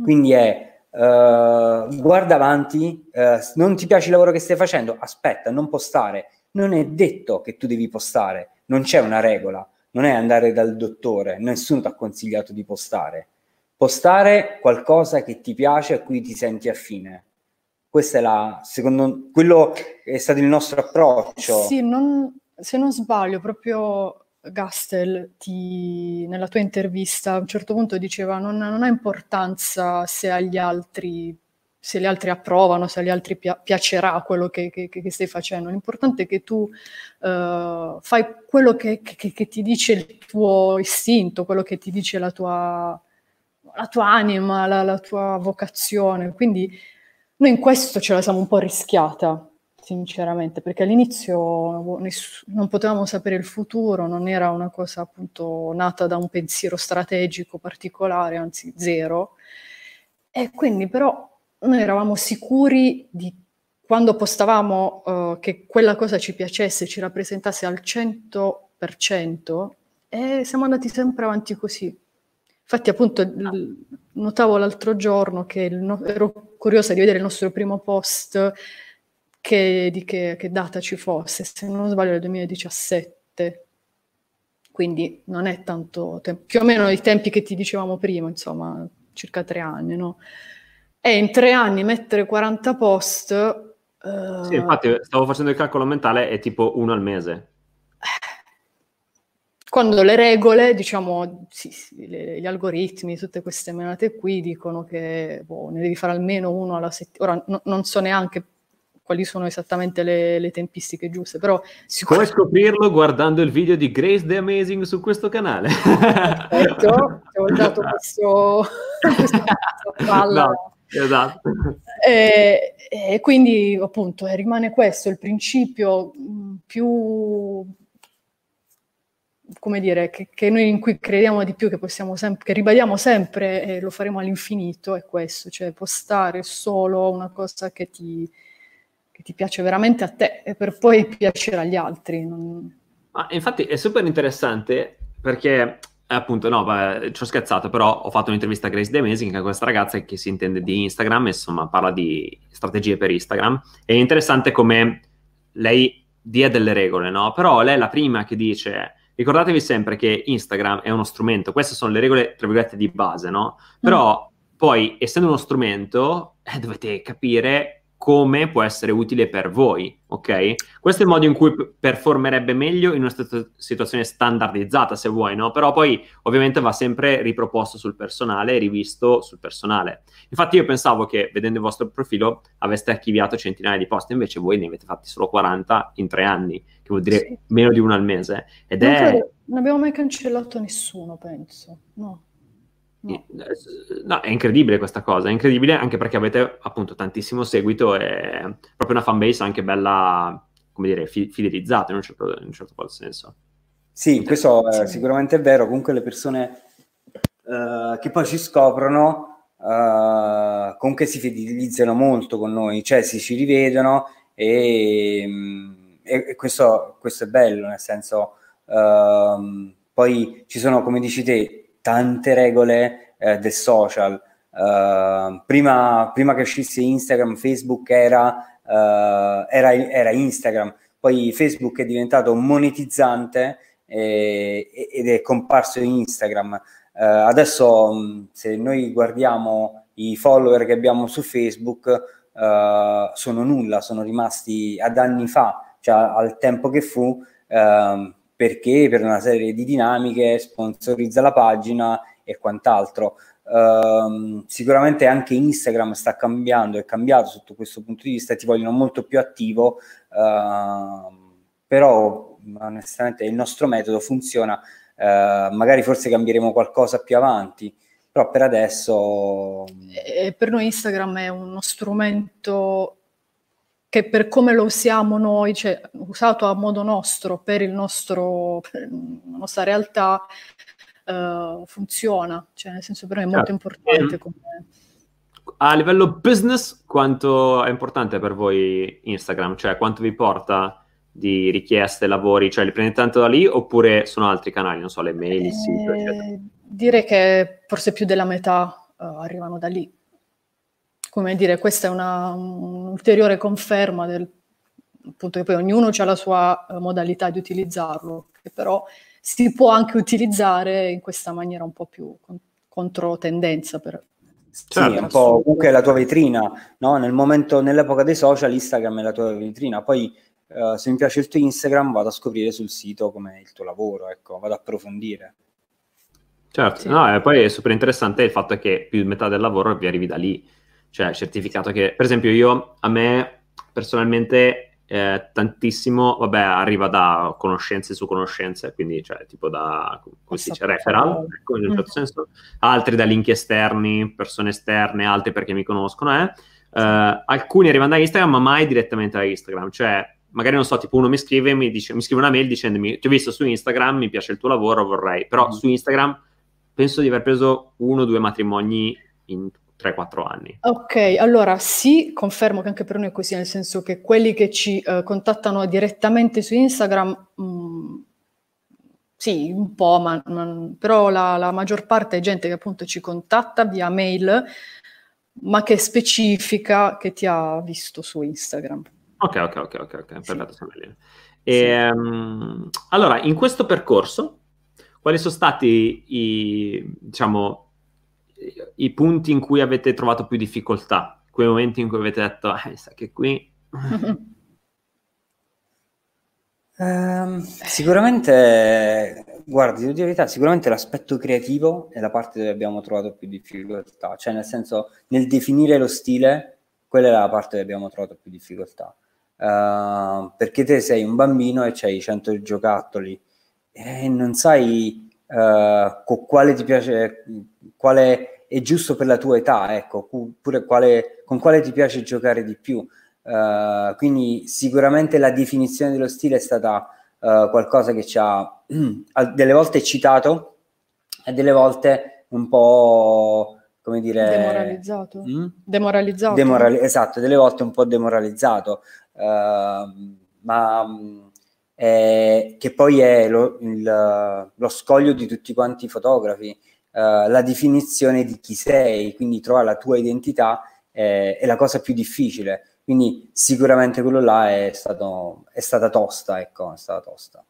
Mm. Quindi è uh, guarda avanti, non ti piace il lavoro che stai facendo, aspetta, non postare. Non è detto che tu devi postare, non c'è una regola, non è andare dal dottore, nessuno ti ha consigliato di postare. Postare qualcosa che ti piace a cui ti senti affine questo è la, secondo quello è stato il nostro approccio. Sì, non, se non sbaglio, proprio Gastel ti, nella tua intervista a un certo punto diceva non, non ha importanza se agli altri se gli altri approvano, se agli altri pia- piacerà quello che, che, che, stai facendo. L'importante è che tu uh, fai quello che, che, ti dice il tuo istinto, quello che ti dice la tua, la tua anima, la, la tua vocazione. Quindi noi in questo ce la siamo un po' rischiata, sinceramente, perché all'inizio ness- non potevamo sapere il futuro, non era una cosa appunto nata da un pensiero strategico particolare, anzi zero. E quindi però noi eravamo sicuri di quando postavamo uh, che quella cosa ci piacesse, ci rappresentasse al 100%, e siamo andati sempre avanti così. Infatti, appunto, l- notavo l'altro giorno che no- ero curiosa di vedere il nostro primo post, che, di che, che data ci fosse, se non sbaglio nel 2017. Quindi non è tanto tempo, più o meno i tempi che ti dicevamo prima, insomma, circa tre anni, no? E in tre anni mettere 40 post... Uh... Sì, infatti stavo facendo il calcolo mentale, è tipo uno al mese quando le regole, diciamo, sì, sì, le, gli algoritmi, tutte queste menate qui dicono che boh, ne devi fare almeno uno alla settimana. Ora no, non so neanche quali sono esattamente le, le tempistiche giuste, però sicuramente... Puoi scoprirlo guardando il video di Grace the Amazing su questo canale. Ti ho dato <laughs> questo, <laughs> questo palla. No, esatto. E, e, quindi appunto eh, rimane questo il principio mm, più come dire, che, che, noi in cui crediamo di più, che possiamo sempre, che ribadiamo sempre e lo faremo all'infinito, è questo, cioè postare solo una cosa che ti, che ti piace veramente a te e per poi piacere agli altri. Non... Ah, infatti è super interessante perché appunto, no, beh, ci ho scherzato, però ho fatto un'intervista a Grace The Amazing, che è questa ragazza che si intende di Instagram, insomma, parla di strategie per Instagram. È interessante come lei dia delle regole, no? Però lei è la prima che dice ricordatevi sempre che Instagram è uno strumento, queste sono le regole, tra virgolette, di base, no? Però mm. poi, essendo uno strumento, eh, dovete capire come può essere utile per voi, ok? Questo è il modo in cui performerebbe meglio in una st- situazione standardizzata, se vuoi, no? Però poi ovviamente va sempre riproposto sul personale e rivisto sul personale. Infatti io pensavo che, vedendo il vostro profilo, aveste archiviato centinaia di post, invece voi ne avete fatti solo 40 in tre anni, che vuol dire sì. meno di uno al mese. Ed non è... Credo, non abbiamo mai cancellato nessuno, penso, no. No. è incredibile questa cosa, è incredibile anche perché avete appunto tantissimo seguito e proprio una fanbase anche bella, come dire, fi- fidelizzata in un certo, in un certo senso. Sì, questo è sicuramente vero, comunque le persone uh, che poi ci scoprono uh, comunque si fidelizzano molto con noi, cioè si ci rivedono e, e questo, questo, è bello, nel senso uh, poi ci sono, come dici te, tante regole eh, del social. Uh, prima, prima, che uscisse Instagram, Facebook era, uh, era, era, Instagram, poi Facebook è diventato monetizzante eh, ed è comparso in Instagram. Uh, adesso se noi guardiamo i follower che abbiamo su Facebook sono nulla, sono rimasti ad anni fa, cioè al tempo che fu, ehm, perché per una serie di dinamiche sponsorizza la pagina e quant'altro. Uh, sicuramente anche Instagram sta cambiando, è cambiato sotto questo punto di vista, ti vogliono molto più attivo, uh, però onestamente il nostro metodo funziona, uh, magari forse cambieremo qualcosa più avanti, però per adesso... E per noi Instagram è uno strumento che per come lo usiamo noi, cioè usato a modo nostro, per, il nostro, per la nostra realtà, uh, funziona, cioè nel senso per noi è molto certo. importante. Ehm, come... A livello business, quanto è importante per voi Instagram? Cioè quanto vi porta di richieste, lavori? Cioè li prendete tanto da lì oppure sono altri canali, non so, le mail, il sito, eh, Direi che forse più della metà uh, arrivano da lì. Come dire, questa è una, un'ulteriore conferma del appunto che poi ognuno ha la sua uh, modalità di utilizzarlo, che però si può anche utilizzare in questa maniera un po' più con- contro tendenza per, Certo. Sì, un po' comunque la tua vetrina, no? Nel momento, nell'epoca dei social, Instagram è la tua vetrina. Poi, uh, se mi piace il tuo Instagram, vado a scoprire sul sito come il tuo lavoro, ecco, vado a approfondire. Certo, sì. no, e poi è super interessante il fatto che più di metà del lavoro vi arrivi da lì, cioè certificato che, per esempio, io, a me personalmente eh, tantissimo, vabbè, arriva da conoscenze su conoscenze, quindi cioè tipo da, come si dice, referral, ecco, in un certo mm. senso, altri da link esterni, persone esterne, altri perché mi conoscono, eh. Uh, alcuni arrivano da Instagram, ma mai direttamente da Instagram, cioè magari non so, tipo uno mi scrive, mi, dice, mi scrive una mail dicendomi ti ho visto su Instagram, mi piace il tuo lavoro, vorrei, però mm. su Instagram penso di aver preso uno o due matrimoni in 3-4 anni. Ok, allora sì, confermo che anche per noi è così, nel senso che quelli che ci uh, contattano direttamente su Instagram, mh, mm, sì, un po', ma, ma però la, la, maggior parte è gente che appunto ci contatta via mail, ma che specifica che ti ha visto su Instagram. Ok, ok, ok, ok, okay. Sì. perfetto. E, um, allora, in questo percorso, quali sono stati i, diciamo, i punti in cui avete trovato più difficoltà, quei momenti in cui avete detto, eh, sa che qui... um, <laughs> sicuramente, guardi, di verità, sicuramente l'aspetto creativo è la parte dove abbiamo trovato più difficoltà, cioè nel senso, nel definire lo stile, quella è la parte dove abbiamo trovato più difficoltà. Uh, perché te sei un bambino e c'hai 100 giocattoli e non sai uh, con quale ti piace, quale è giusto per la tua età, ecco, pure quale, con quale ti piace giocare di più. Uh, quindi sicuramente la definizione dello stile è stata uh, qualcosa che ci ha <clears throat> delle volte citato e delle volte un po' come dire demoralizzato, mm? demoralizzato. Demorali- esatto, delle volte un po' demoralizzato uh, ma eh, che poi è lo, il, lo, scoglio di tutti quanti i fotografi uh, la definizione di chi sei, quindi trovare la tua identità eh, è la cosa più difficile. Quindi sicuramente quello là è, stato, è stata tosta, ecco, è stata tosta.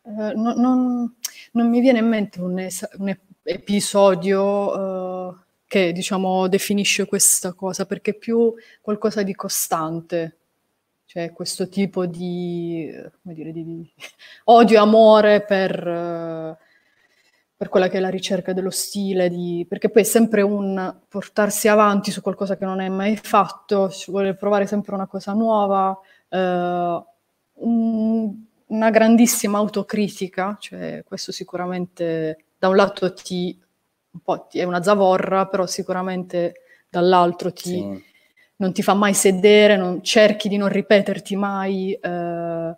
Uh, no, non, non, mi viene in mente un, es- un episodio uh, che diciamo definisce questa cosa, perché è più qualcosa di costante, cioè questo tipo di, dire, di, di odio amore per, per quella che è la ricerca dello stile, di, perché poi è sempre un portarsi avanti su qualcosa che non hai mai fatto, ci vuole provare sempre una cosa nuova, eh, un, una grandissima autocritica, cioè questo sicuramente da un lato ti, un ti è una zavorra, però sicuramente dall'altro ti, sì. Non ti fa mai sedere, non, cerchi di non ripeterti mai. Eh.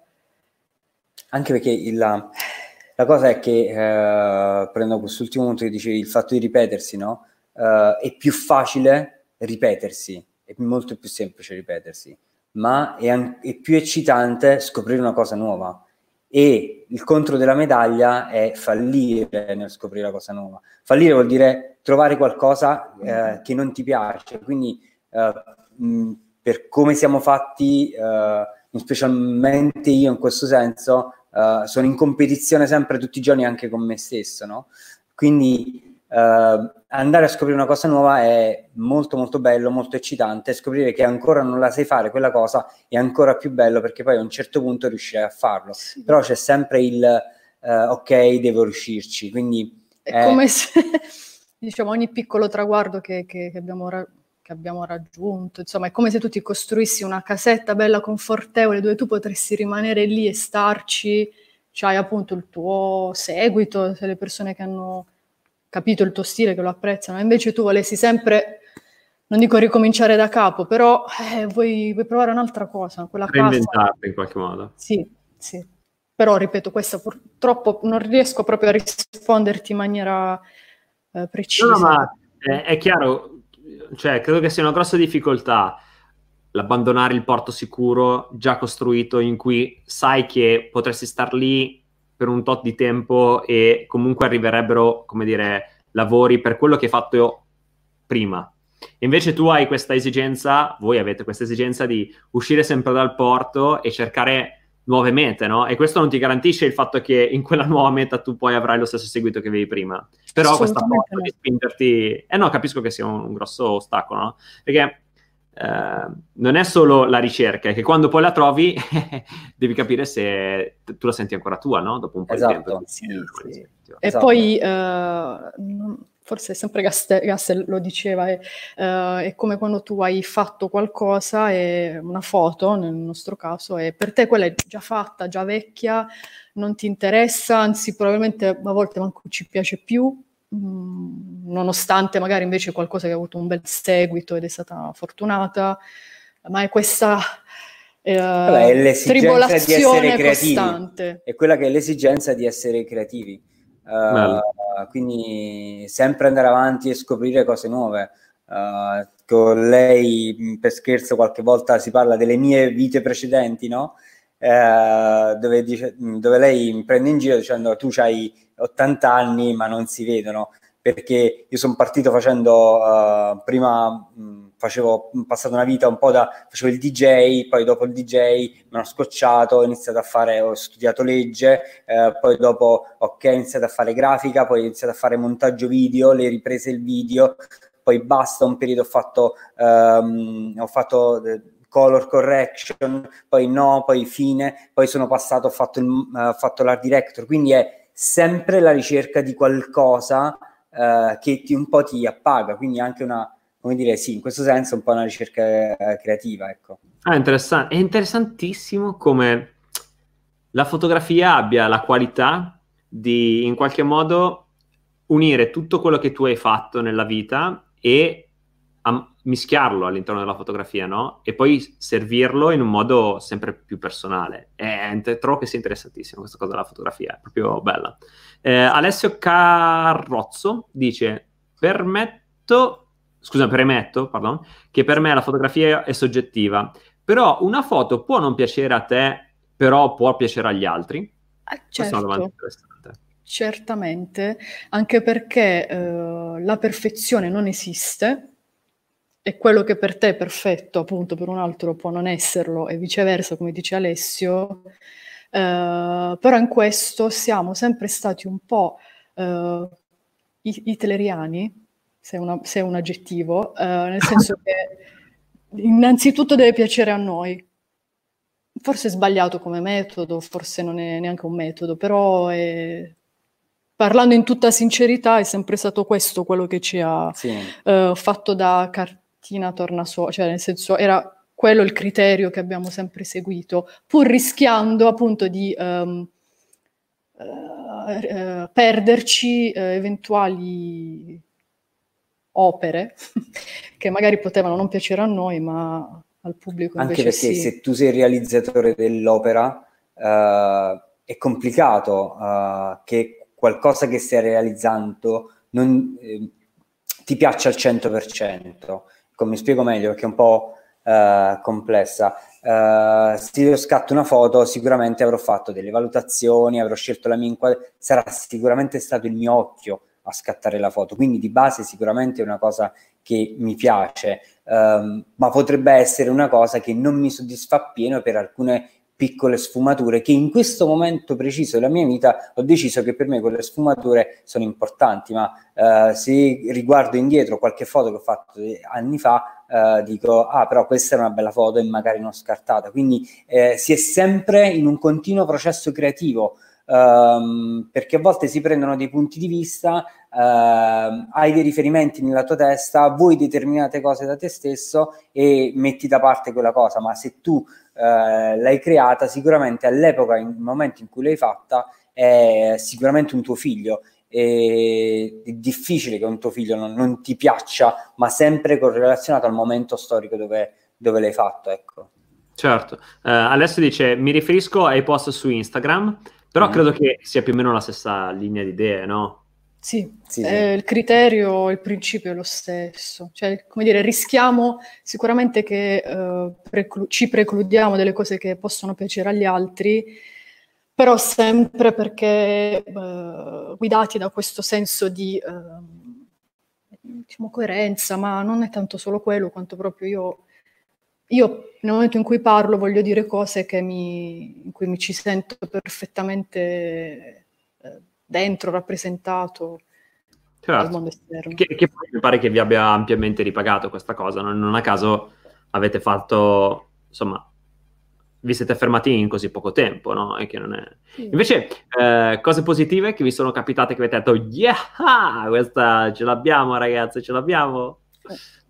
Anche perché il La cosa è che, eh, prendo quest'ultimo punto che dicevi, il fatto di ripetersi, no? Uh, è più facile ripetersi, è molto più semplice ripetersi, ma è, an- è più eccitante scoprire una cosa nuova e il contro della medaglia è fallire nel scoprire una cosa nuova. Fallire vuol dire trovare qualcosa eh, che non ti piace, quindi eh, mh, per come siamo fatti, eh, specialmente io in questo senso, eh, sono in competizione sempre tutti i giorni anche con me stesso, no? Quindi Uh, andare a scoprire una cosa nuova è molto molto bello, molto eccitante, scoprire che ancora non la sai fare quella cosa è ancora più bello perché poi a un certo punto riuscirai a farlo, sì. però c'è sempre il uh, ok, devo riuscirci, quindi è, è... come se <laughs> diciamo ogni piccolo traguardo che, che, che, abbiamo ra- che, abbiamo raggiunto, insomma è come se tu ti costruissi una casetta bella confortevole dove tu potresti rimanere lì e starci, c'hai appunto il tuo seguito, se le persone che hanno capito il tuo stile, che lo apprezzano, invece tu volessi sempre, non dico ricominciare da capo, però eh, vuoi, vuoi, provare un'altra cosa, quella Reinventarti in qualche modo. Sì, sì. Però, ripeto, questa purtroppo non riesco proprio a risponderti in maniera eh, precisa. No, ma è, è chiaro, cioè, credo che sia una grossa difficoltà l'abbandonare il porto sicuro già costruito in cui sai che potresti star lì per un tot di tempo e comunque arriverebbero, come dire, lavori per quello che hai fatto prima. Invece tu hai questa esigenza, voi avete questa esigenza di uscire sempre dal porto e cercare nuove mete, no? E questo non ti garantisce il fatto che in quella nuova meta tu poi avrai lo stesso seguito che avevi prima. Però questa forza di spingerti... Eh no, capisco che sia un, un grosso ostacolo, no? Perché eh, non è solo la ricerca, è che quando poi la trovi <laughs> devi capire se tu la senti ancora tua, no? Dopo un po' esatto. di tempo. Sì, sì. E esatto. poi, uh, forse sempre Gassel, lo diceva, è, uh, è, come quando tu hai fatto qualcosa, e una foto nel nostro caso, e per te quella è già fatta, già vecchia, non ti interessa, anzi probabilmente a volte manco ci piace più, Mm, nonostante magari invece qualcosa che ha avuto un bel seguito ed è stata fortunata, ma è questa eh, Vabbè, è tribolazione costante. È quella che è l'esigenza di essere creativi. Uh, quindi sempre andare avanti e scoprire cose nuove. Uh, con lei mm, per scherzo qualche volta si parla delle mie vite precedenti, no? Uh, dove, dice, mm, dove, lei prende in giro dicendo tu hai 80 anni ma non si vedono perché io sono partito facendo prima mh, facevo passato una vita un po' da facevo il DJ poi dopo il DJ mi hanno scocciato ho iniziato a fare ho studiato legge eh, poi dopo ok ho iniziato a fare grafica poi ho iniziato a fare montaggio video le riprese il video poi basta un periodo ho fatto um, ho fatto eh, color correction poi no poi fine poi sono passato ho fatto, il, uh, fatto l'art director quindi è sempre la ricerca di qualcosa uh, che ti, un po' ti appaga, quindi anche una, come dire, sì, in questo senso un po' una ricerca uh, creativa, ecco. Ah, interessante. È interessantissimo come la fotografia abbia la qualità di, in qualche modo, unire tutto quello che tu hai fatto nella vita e mischiarlo all'interno della fotografia, no? E poi servirlo in un modo sempre più personale. E, trovo che sia interessantissimo questa cosa della fotografia, è proprio bella. Eh, Alessio Carrozzo dice, permetto, scusa, premetto, pardon, che per me la fotografia è soggettiva, però una foto può non piacere a te, però può piacere agli altri? Eh, certo. Questa è una domanda certo. interessante. Certamente, anche perché eh, la perfezione non esiste, e quello che per te è perfetto, appunto, per un altro può non esserlo, e viceversa, come dice Alessio. Uh, però in questo siamo sempre stati un po' uh, hitleriani, se è, una, se è un aggettivo, uh, nel senso che innanzitutto deve piacere a noi. Forse è sbagliato come metodo, forse non è neanche un metodo, però è, parlando in tutta sincerità è sempre stato questo quello che ci ha sì. fatto da cartellino Tina torna su, cioè nel senso era quello il criterio che abbiamo sempre seguito, pur rischiando appunto di um, uh, uh, perderci uh, eventuali opere <laughs> che magari potevano non piacere a noi, ma al pubblico Anche perché sì. se tu sei il realizzatore dell'opera, è complicato uh, che qualcosa che stai realizzando non eh, ti piaccia al 100%. Come spiego meglio, perché è un po' uh, complessa. Uh, se io scatto una foto, sicuramente avrò fatto delle valutazioni, avrò scelto la mia inquadratura, sarà sicuramente stato il mio occhio a scattare la foto, quindi di base sicuramente è una cosa che mi piace, um, ma potrebbe essere una cosa che non mi soddisfa pieno per alcune piccole sfumature che in questo momento preciso della mia vita ho deciso che per me quelle sfumature sono importanti, ma uh, se riguardo indietro qualche foto che ho fatto anni fa, uh, dico, ah però questa è una bella foto e magari non scartata, quindi eh, si è sempre in un continuo processo creativo, um, perché a volte si prendono dei punti di vista Uh, hai dei riferimenti nella tua testa, vuoi determinate cose da te stesso e metti da parte quella cosa, ma se tu uh, l'hai creata, sicuramente all'epoca, nel momento in cui l'hai fatta, è sicuramente un tuo figlio. E è difficile che un tuo figlio non, non ti piaccia, ma sempre correlazionato al momento storico dove, dove l'hai fatto. Ecco. Certo. Uh, Alessio dice: Mi riferisco ai post su Instagram, però mm. credo che sia più o meno la stessa linea di idee, no? Sì, sì, eh, il criterio, il principio è lo stesso. Cioè, come dire, rischiamo sicuramente che eh, preclu- ci precludiamo delle cose che possono piacere agli altri, però sempre perché eh, guidati da questo senso di ehm, diciamo, coerenza, ma non è tanto solo quello, quanto proprio io, io nel momento in cui parlo voglio dire cose mi, in cui mi ci sento perfettamente dentro, rappresentato certo. al mondo esterno. Che, che, poi mi pare che vi abbia ampiamente ripagato questa cosa, non, non a caso avete fatto, insomma, vi siete fermati in così poco tempo, no? E che non è... Invece, eh, cose positive che vi sono capitate che avete detto, yeah, questa ce l'abbiamo ragazzi, ce l'abbiamo.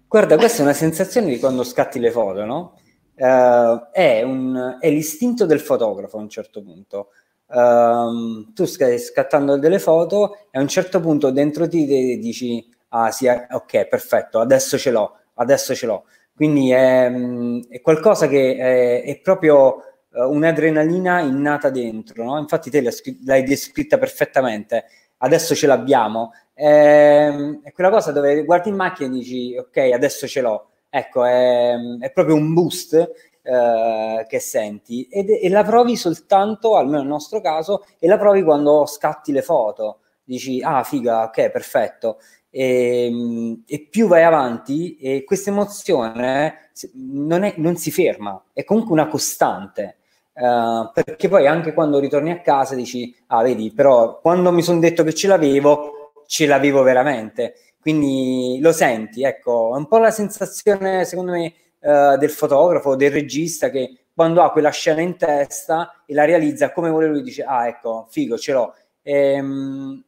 Guarda, questa è una sensazione di quando scatti le foto, no? Uh, è, un, è l'istinto del fotografo a un certo punto um, tu stai scattando delle foto e a un certo punto dentro ti dici, ah sì, eh, ok, perfetto, adesso ce l'ho, adesso ce l'ho. Quindi è, mm, è qualcosa che è, è proprio uh, un'adrenalina innata dentro, no? Infatti te l'hai descritta perfettamente, adesso ce l'abbiamo. È, ehm, è, quella cosa dove guardi in macchina e dici, ok, adesso ce l'ho. Ecco, è, è proprio un boost eh, che senti ed, e la provi soltanto, almeno nel nostro caso, e la provi quando scatti le foto. Dici, ah, figa, ok, perfetto. E, ehm, e più vai avanti, e questa emozione non, è, non si ferma, è comunque una costante. Uh, perché poi anche quando ritorni a casa dici, ah, vedi, però quando mi sono detto che ce l'avevo, ce l'avevo veramente. Quindi lo senti, ecco, è un po' la sensazione, secondo me, eh, del fotografo, del regista che quando ha quella scena in testa e la realizza come vuole lui dice ah ecco figo ce l'ho ehm,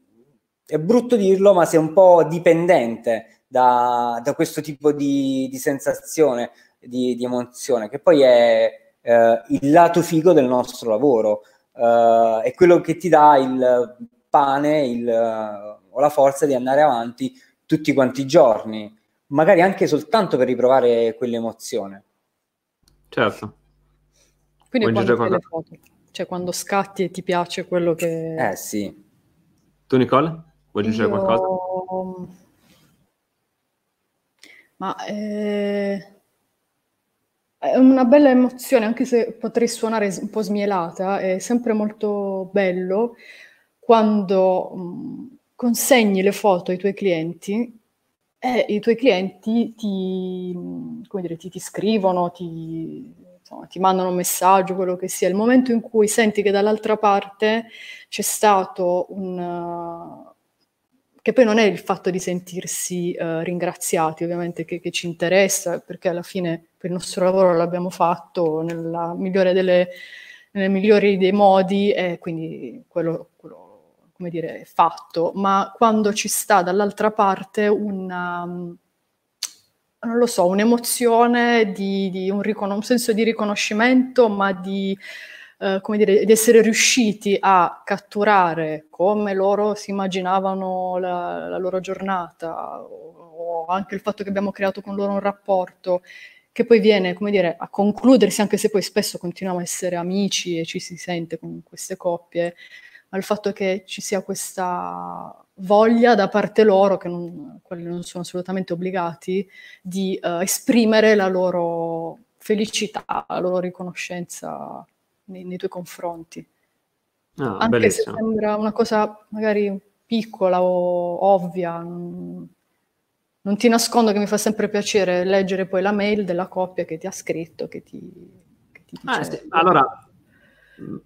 è brutto dirlo ma sei un po' dipendente da, da questo tipo di, di sensazione di, di, emozione che poi è eh, il lato figo del nostro lavoro eh, è quello che ti dà il pane il, o la forza di andare avanti tutti quanti i giorni magari anche soltanto per riprovare quell'emozione. Certo. Quindi quando fai le foto, cioè quando scatti e ti piace quello che... Eh sì. Tu Nicole? Vuoi aggiungere Io... qualcosa? Ma eh... una bella emozione, anche se potrei suonare un po' smielata, è sempre molto bello quando mh, consegni le foto ai tuoi clienti e i tuoi clienti ti, dire, ti, ti scrivono, ti, insomma, ti, mandano un messaggio, quello che sia. Il momento in cui senti che dall'altra parte c'è stato un... che poi non è il fatto di sentirsi uh, ringraziati, ovviamente, che, che, ci interessa, perché alla fine per il nostro lavoro l'abbiamo fatto nella migliore delle, nel migliore dei modi e quindi quello, quello come dire, fatto, ma quando ci sta dall'altra parte una, non lo so, un'emozione, di, di un, ricon- un, senso di riconoscimento, ma di, eh, come dire, di essere riusciti a catturare come loro si immaginavano la, la loro giornata, o, o, anche il fatto che abbiamo creato con loro un rapporto che poi viene, come dire, a concludersi, anche se poi spesso continuiamo a essere amici e ci si sente con queste coppie, ma il fatto che ci sia questa voglia da parte loro, che non, non sono assolutamente obbligati, di uh, esprimere la loro felicità, la loro riconoscenza nei, nei tuoi confronti. Ah, Anche bellissimo. se sembra una cosa magari piccola o ovvia, non, non ti nascondo che mi fa sempre piacere leggere poi la mail della coppia che ti ha scritto, che ti, che ti Ah, dice... sì. Allora,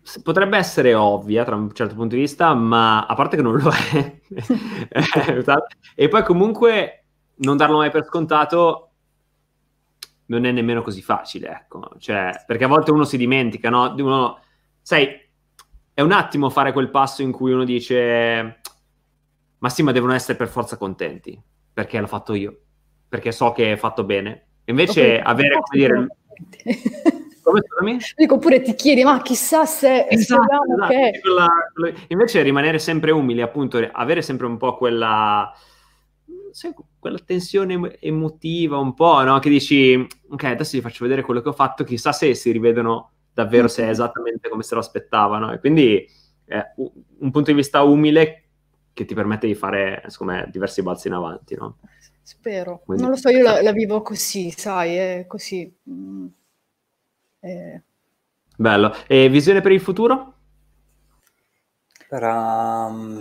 s- potrebbe essere ovvia tra un certo punto di vista, ma a parte che non lo <laughs> è, <laughs> Eh, esatto. e poi comunque non darlo mai per scontato non è nemmeno così facile, ecco, cioè, perché a volte uno si dimentica, no? Uno, sai, è un attimo fare quel passo in cui uno dice, ma sì, ma devono essere per forza contenti, perché l'ho fatto io, perché so che è fatto bene. Invece Ok, avere, come dire, come? Dico pure ti chiedi, ma chissà se Esatto, esatto. che... Quella- invece rimanere sempre umili, appunto, avere sempre un po' quella, sai, quella tensione emo- emotiva, un po', no? Che dici, ok, adesso gli faccio vedere quello che ho fatto, chissà se si rivedono davvero se è esattamente come se lo aspettavano. E quindi è un un punto di vista umile che ti permette di fare, secondo me, diversi balzi in avanti, no? Spero. Quindi- Non lo so, io la, la vivo così, sai, è così. Mm. Eh, Bello. E visione per il futuro? Allora, mm,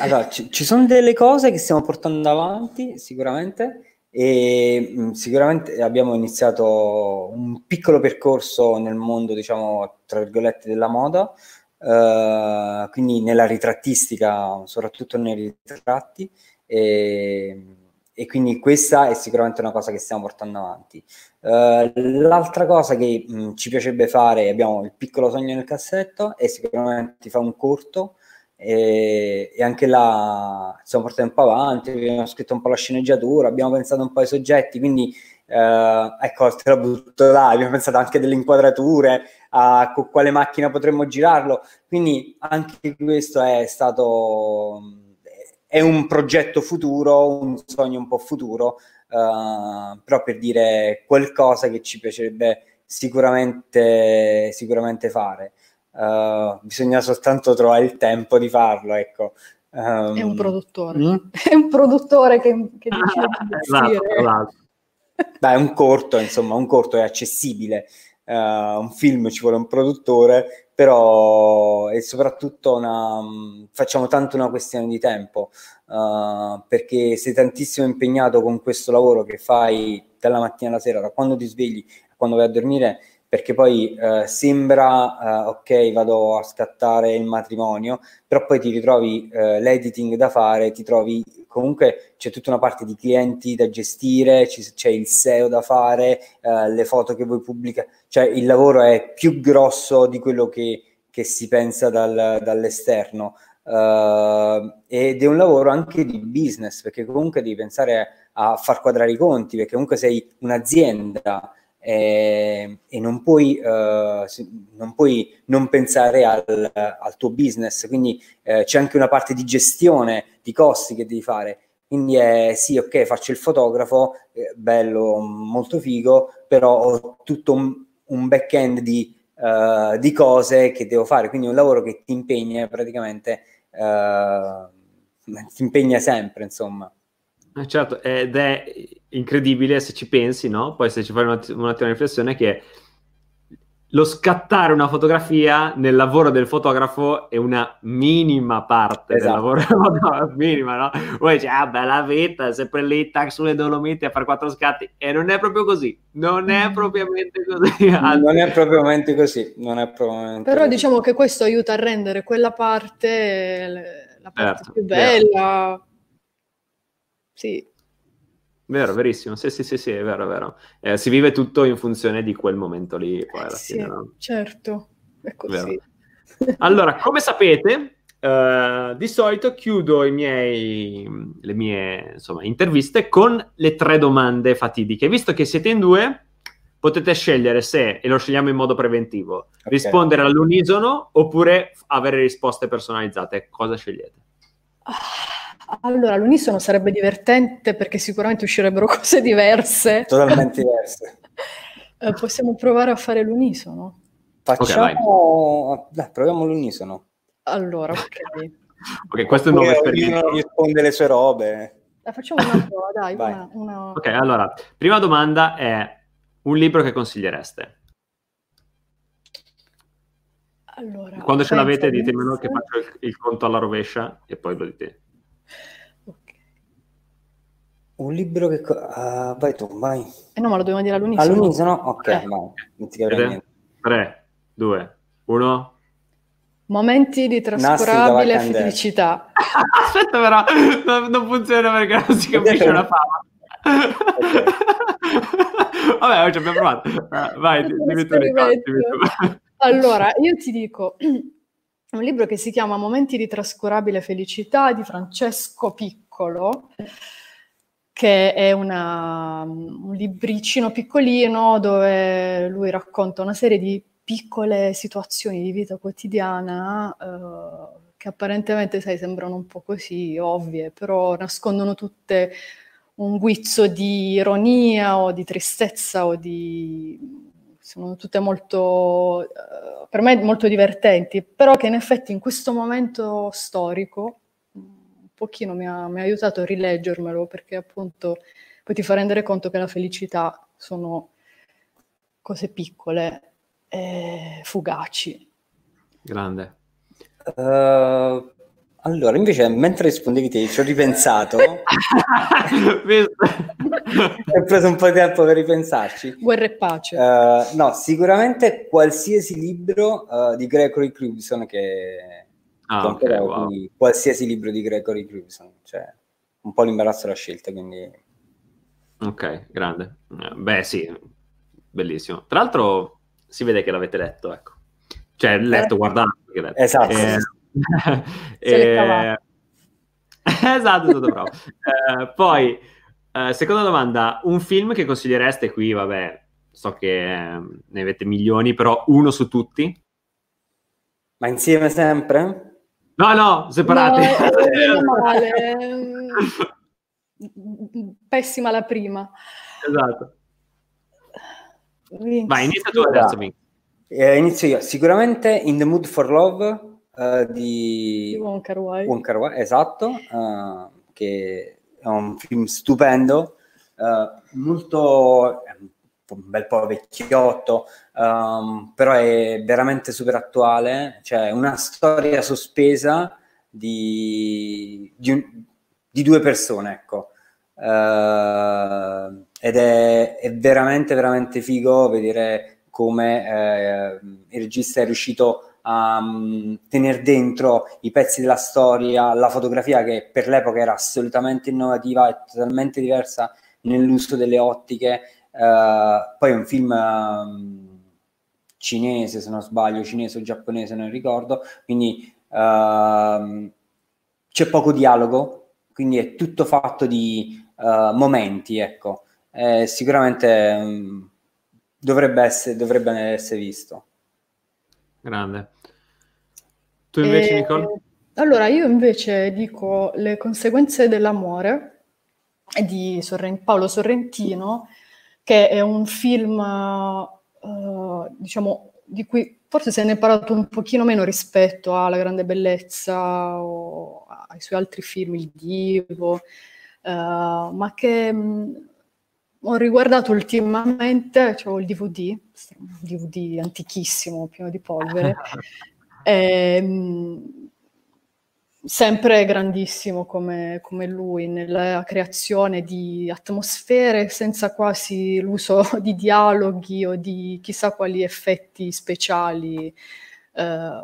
allora, ci, ci sono delle cose che stiamo portando avanti sicuramente e mm, sicuramente abbiamo iniziato un piccolo percorso nel mondo, diciamo, tra virgolette, della moda, eh, quindi nella ritrattistica, soprattutto nei ritratti e, e quindi questa è sicuramente una cosa che stiamo portando avanti. Eh, l'altra cosa che mh, ci piacerebbe fare, abbiamo il piccolo sogno nel cassetto, è sicuramente fare un corto e, e anche là stiamo portando un po' avanti, abbiamo scritto un po' la sceneggiatura, abbiamo pensato un po' ai soggetti, quindi eh, ecco, <laughs> te la butto là, abbiamo pensato anche delle inquadrature, a con quale macchina potremmo girarlo, quindi anche questo è stato, è un progetto futuro, un sogno un po' futuro, Uh, però per dire qualcosa che ci piacerebbe sicuramente, sicuramente fare. Uh, bisogna soltanto trovare il tempo di farlo, ecco. Um, è un produttore. Mm? <laughs> È un produttore che, che decide di esatto, esatto. <laughs> Beh, è un corto, insomma, un corto è accessibile. Uh, un film ci vuole un produttore, però è soprattutto una, facciamo tanto una questione di tempo. Uh, perché sei tantissimo impegnato con questo lavoro che fai dalla mattina alla sera, da quando ti svegli a quando vai a dormire, perché poi uh, sembra uh, ok, vado a scattare il matrimonio, però poi ti ritrovi l'editing da fare, ti trovi comunque c'è tutta una parte di clienti da gestire, c'è il SEO da fare, le foto che vuoi pubblicare, cioè il lavoro è più grosso di quello che, che si pensa dal, dall'esterno. Uh, ed è un lavoro anche di business perché comunque devi pensare a far quadrare i conti perché comunque sei un'azienda e, e non, puoi, uh, non puoi non pensare al, al tuo business. Quindi uh, c'è anche una parte di gestione di costi che devi fare. Quindi è sì ok faccio il fotografo eh, bello molto figo però ho tutto un, un back-end di, di cose che devo fare. Quindi un lavoro che ti impegna praticamente Uh, ti impegna sempre, insomma. Eh certo, ed è incredibile se ci pensi, no? Poi se ci fai un att- un attimo di riflessione che lo scattare una fotografia nel lavoro del fotografo è una minima parte Esatto. del lavoro del fotografo, <laughs> minima, no? Poi dici, ah, bella vita, sempre lì, tac, sulle Dolomiti a fare quattro scatti, e non è proprio così, non è propriamente così. <laughs> Non è propriamente così, non è propriamente Però così. diciamo che questo aiuta a rendere quella parte la parte Certo, più bella. Sì, Vero, verissimo, sì, sì, sì, sì, è vero, è vero. Eh, si vive tutto in funzione di quel momento lì, poi alla sì, fine, no? certo, è così. <laughs> Allora, come sapete, eh, di solito chiudo i miei, le mie insomma, interviste con le tre domande fatidiche. Visto che siete in due, potete scegliere se, e lo scegliamo in modo preventivo, rispondere all'unisono oppure avere risposte personalizzate. Cosa scegliete? Ah, Allora, l'unisono sarebbe divertente perché sicuramente uscirebbero <laughs> cose diverse. Totalmente <laughs> diverse. Eh, possiamo provare a fare l'unisono? Facciamo... Okay, Dai, proviamo l'unisono. Allora, ok. <laughs> ok, questo è un nuovo esperimento. risponde le sue robe. La facciamo una prova, dai. Una, una... Ok, allora, prima domanda è un libro che consigliereste? Allora, Quando ce l'avete ditemelo che faccio il, il, conto alla rovescia e poi lo dite. Okay. Un libro che... Uh, vai tu, vai. Eh no, ma lo dobbiamo dire all'unisono. All'unisono? Ok, eh. vai. Non ti 3, 2, 1... Momenti di trascurabile felicità. <laughs> Aspetta però, non, non, funziona perché non si capisce una fama. <laughs> Okay. Vabbè, ci abbiamo provato. Uh, vai, dimmi tu, dimmi tu. Allora, io ti dico, <clears throat> un libro che si chiama Momenti di trascurabile felicità di Francesco Piccolo, che è una, un libricino piccolino dove lui racconta una serie di piccole situazioni di vita quotidiana eh, che apparentemente, sai, sembrano un po' così ovvie, però nascondono tutte un guizzo di ironia o di tristezza o di sono tutte molto, uh, per me molto divertenti, però che in effetti in questo momento storico un pochino mi ha, mi ha aiutato a rileggermelo perché appunto poi ti fa rendere conto che la felicità sono cose piccole e fugaci. Grande. Uh, allora, invece, mentre rispondevi te, ci ho ripensato. <laughs> ho preso un po' di tempo per ripensarci. Guerra e pace. Uh, no, sicuramente qualsiasi libro uh, di Gregory Crewson che... Ah, okay, wow. Qualsiasi libro di Gregory Crewson. Cioè, un po' l'imbarazzo della scelta, quindi... Ok, grande. Eh, beh, sì, bellissimo. Tra l'altro si vede che l'avete letto, ecco. Cioè, letto, eh. guardato. Letto. Esatto. Eh, <laughs> e... <laughs> esatto, tutto bravo. eh, poi, eh, seconda domanda, un film che consigliereste qui, vabbè, so che eh, ne avete milioni, però uno su tutti? Ma insieme sempre? No, no, separati. No, <laughs> male. Pessima la prima. Esatto. Vinci. Vai, inizia tu adesso, eh, inizio io. Sicuramente In the Mood for Love uh, di, di Kar Wai esatto, uh, che è un film stupendo, uh, molto un bel po' vecchiotto, um, però è veramente super attuale, cioè una storia sospesa di, di, un, di due persone, ecco. Uh, ed è, è, veramente veramente figo vedere come eh, il regista è riuscito a um, tenere dentro i pezzi della storia, la fotografia che per l'epoca era assolutamente innovativa e totalmente diversa nell'uso delle ottiche. Uh, poi è un film um, cinese, se non sbaglio, cinese o giapponese, non ricordo, quindi uh, c'è poco dialogo, quindi è tutto fatto di uh, momenti, ecco. Eh, sicuramente um, dovrebbe, essere, dovrebbe essere visto. Grande. Tu invece, e... Nicole? Allora, io invece dico Le conseguenze dell'amore di Sorrent- Paolo Sorrentino, che è un film, uh, diciamo, di cui forse se ne è parlato un pochino meno rispetto alla grande bellezza o ai suoi altri film, Il Divo, uh, ma che mh, ho riguardato ultimamente, cioè il DVD, un DVD antichissimo, pieno di polvere, <laughs> Ehm, sempre grandissimo come, come, lui nella creazione di atmosfere senza quasi l'uso <laughs> di dialoghi o di chissà quali effetti speciali. Eh,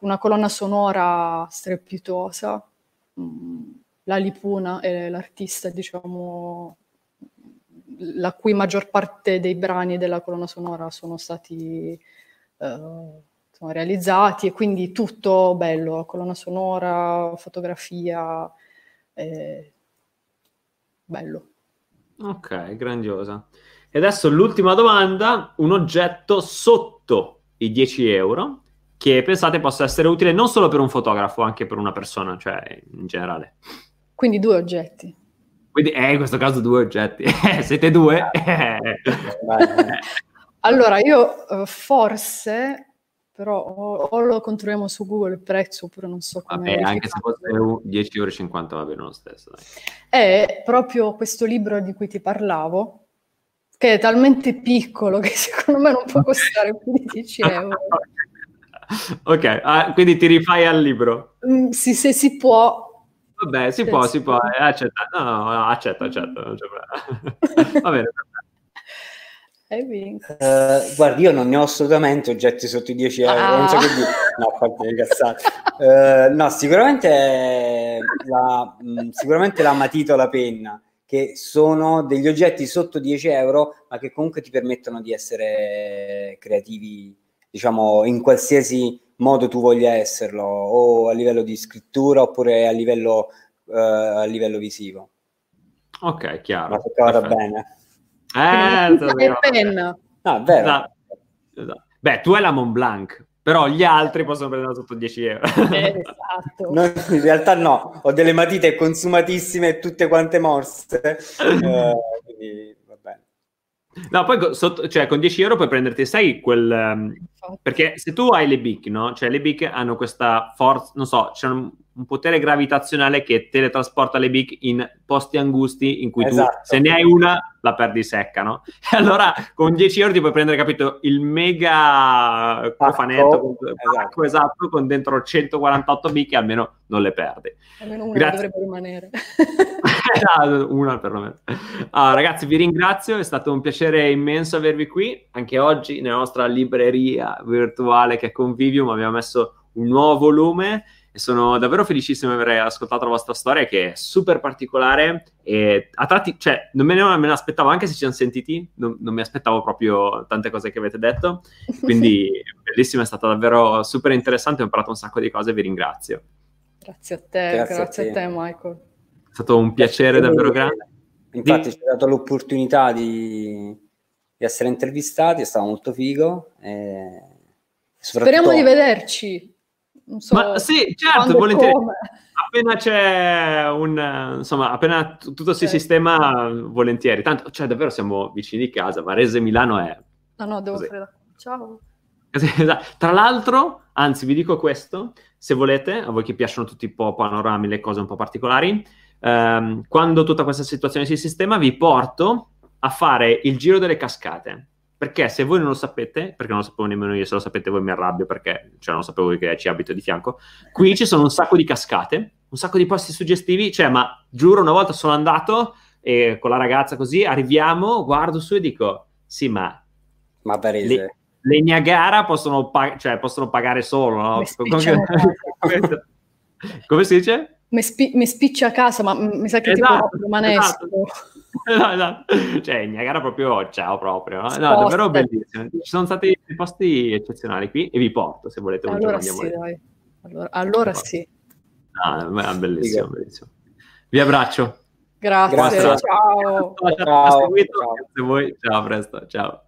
una colonna sonora strepitosa. Mm, la Lipuna è l'artista, diciamo, la cui maggior parte dei brani della colonna sonora sono stati eh, realizzati e quindi tutto bello, colonna sonora, fotografia, eh, bello. Ok, grandiosa. E adesso l'ultima domanda, un oggetto sotto i 10 euro che pensate possa essere utile non solo per un fotografo, anche per una persona, cioè in generale. Quindi due oggetti. Quindi, eh, in questo caso due oggetti. <laughs> Siete due? <laughs> Allora, io uh, forse, però o, o, lo controlliamo su Google il prezzo oppure non so come... Vabbè, anche se fosse 10,50 euro va bene lo stesso. Dai. È proprio questo libro di cui ti parlavo, che è talmente piccolo che secondo me non può costare più di 10 <laughs> euro. ok, ah, quindi ti rifai al libro? Mm, sì, se si può. Vabbè, si può, si può, eh, accetta. No, no, no, accetto, accetto. <laughs> Va bene. <laughs> Uh, guardi, io non ne ho assolutamente oggetti sotto i 10 euro, ah. non so che dire. No, a parte le cazzate. Uh, no, sicuramente la, mh, sicuramente la matita o la penna, che sono degli oggetti sotto 10 euro, ma che comunque ti permettono di essere creativi, diciamo, in qualsiasi modo tu voglia esserlo, o a livello di scrittura oppure a livello, uh, a livello visivo. Ok, chiaro. Ma se vada bene. Eh, e penna. Ah, vero. Esatto. Esatto. Beh, tu hai la Mont Blanc, però gli altri possono prendere sotto 10 euro. Eh, <laughs> esatto. no, in realtà no, ho delle matite consumatissime tutte quante morse. <laughs> eh, quindi. No, poi sotto, cioè, con 10 euro puoi prenderti, sai, quel... Um, perché se tu hai le BIC, no? Cioè le BIC hanno questa forza, non so, c'è un, un potere gravitazionale che teletrasporta le BIC in posti angusti in cui esatto. tu, se ne hai una, la perdi secca, no? E <laughs> allora con 10 euro ti puoi prendere, capito, il mega cofanetto esatto. esatto, con dentro 148 BIC e almeno non le perdi. Almeno una Grazie. dovrebbe rimanere. <laughs> una perlomeno. Allora, ragazzi, vi ringrazio, è stato un piacere immenso avervi qui, anche oggi nella nostra libreria virtuale che è Convivium abbiamo messo un nuovo volume e sono davvero felicissimo di aver ascoltato la vostra storia che è super particolare e a tratti, cioè, non me ne, me ne aspettavo anche se ci hanno sentiti, non, non, mi aspettavo proprio tante cose che avete detto, <laughs> quindi bellissimo, è stato davvero super interessante, ho imparato un sacco di cose, vi ringrazio. Grazie a te, grazie, grazie a, te. a, te. Michael. È stato un piacere davvero grande. Infatti di... ci ha dato l'opportunità di, di, essere intervistati, è stato molto figo. E... Speriamo di vederci So Ma sì, certo, volentieri. Appena c'è un, insomma, appena t- tutto si okay. sistema, volentieri. Tanto, cioè, davvero siamo vicini di casa, Varese Milano è... No, no, devo fare... Ciao. <laughs> Esatto. Tra l'altro, anzi, vi dico questo, se volete, a voi che piacciono tutti i po' panorami, le cose un po' particolari, ehm, quando tutta questa situazione si sistema, vi porto a fare il giro delle cascate. Perché se voi non lo sapete, perché non lo sapevo nemmeno io, se lo sapete voi mi arrabbio perché cioè, non sapevo che ci abito di fianco, qui ci sono un sacco di cascate, un sacco di posti suggestivi, cioè ma giuro una volta sono andato e con la ragazza così arriviamo, guardo su e dico sì ma... Ma Parese... Le, le Niagara possono, pag- cioè, possono pagare solo, no? Come, come si dice? Mi, spi- mi spiccia a casa, ma mi sa che esatto, tipo romanesco. <laughs> Esatto. esatto. Cioè, Niagara proprio ciao proprio. No, no davvero bellissimo. Ci sono stati posti eccezionali qui e vi porto se volete. Allora sì, dai. Allora, allora sì. Ah, bellissimo, bellissimo. Vi abbraccio. Grazie, Grazie. ciao. ciao. ciao. ciao. ciao. Ciao, a presto, ciao.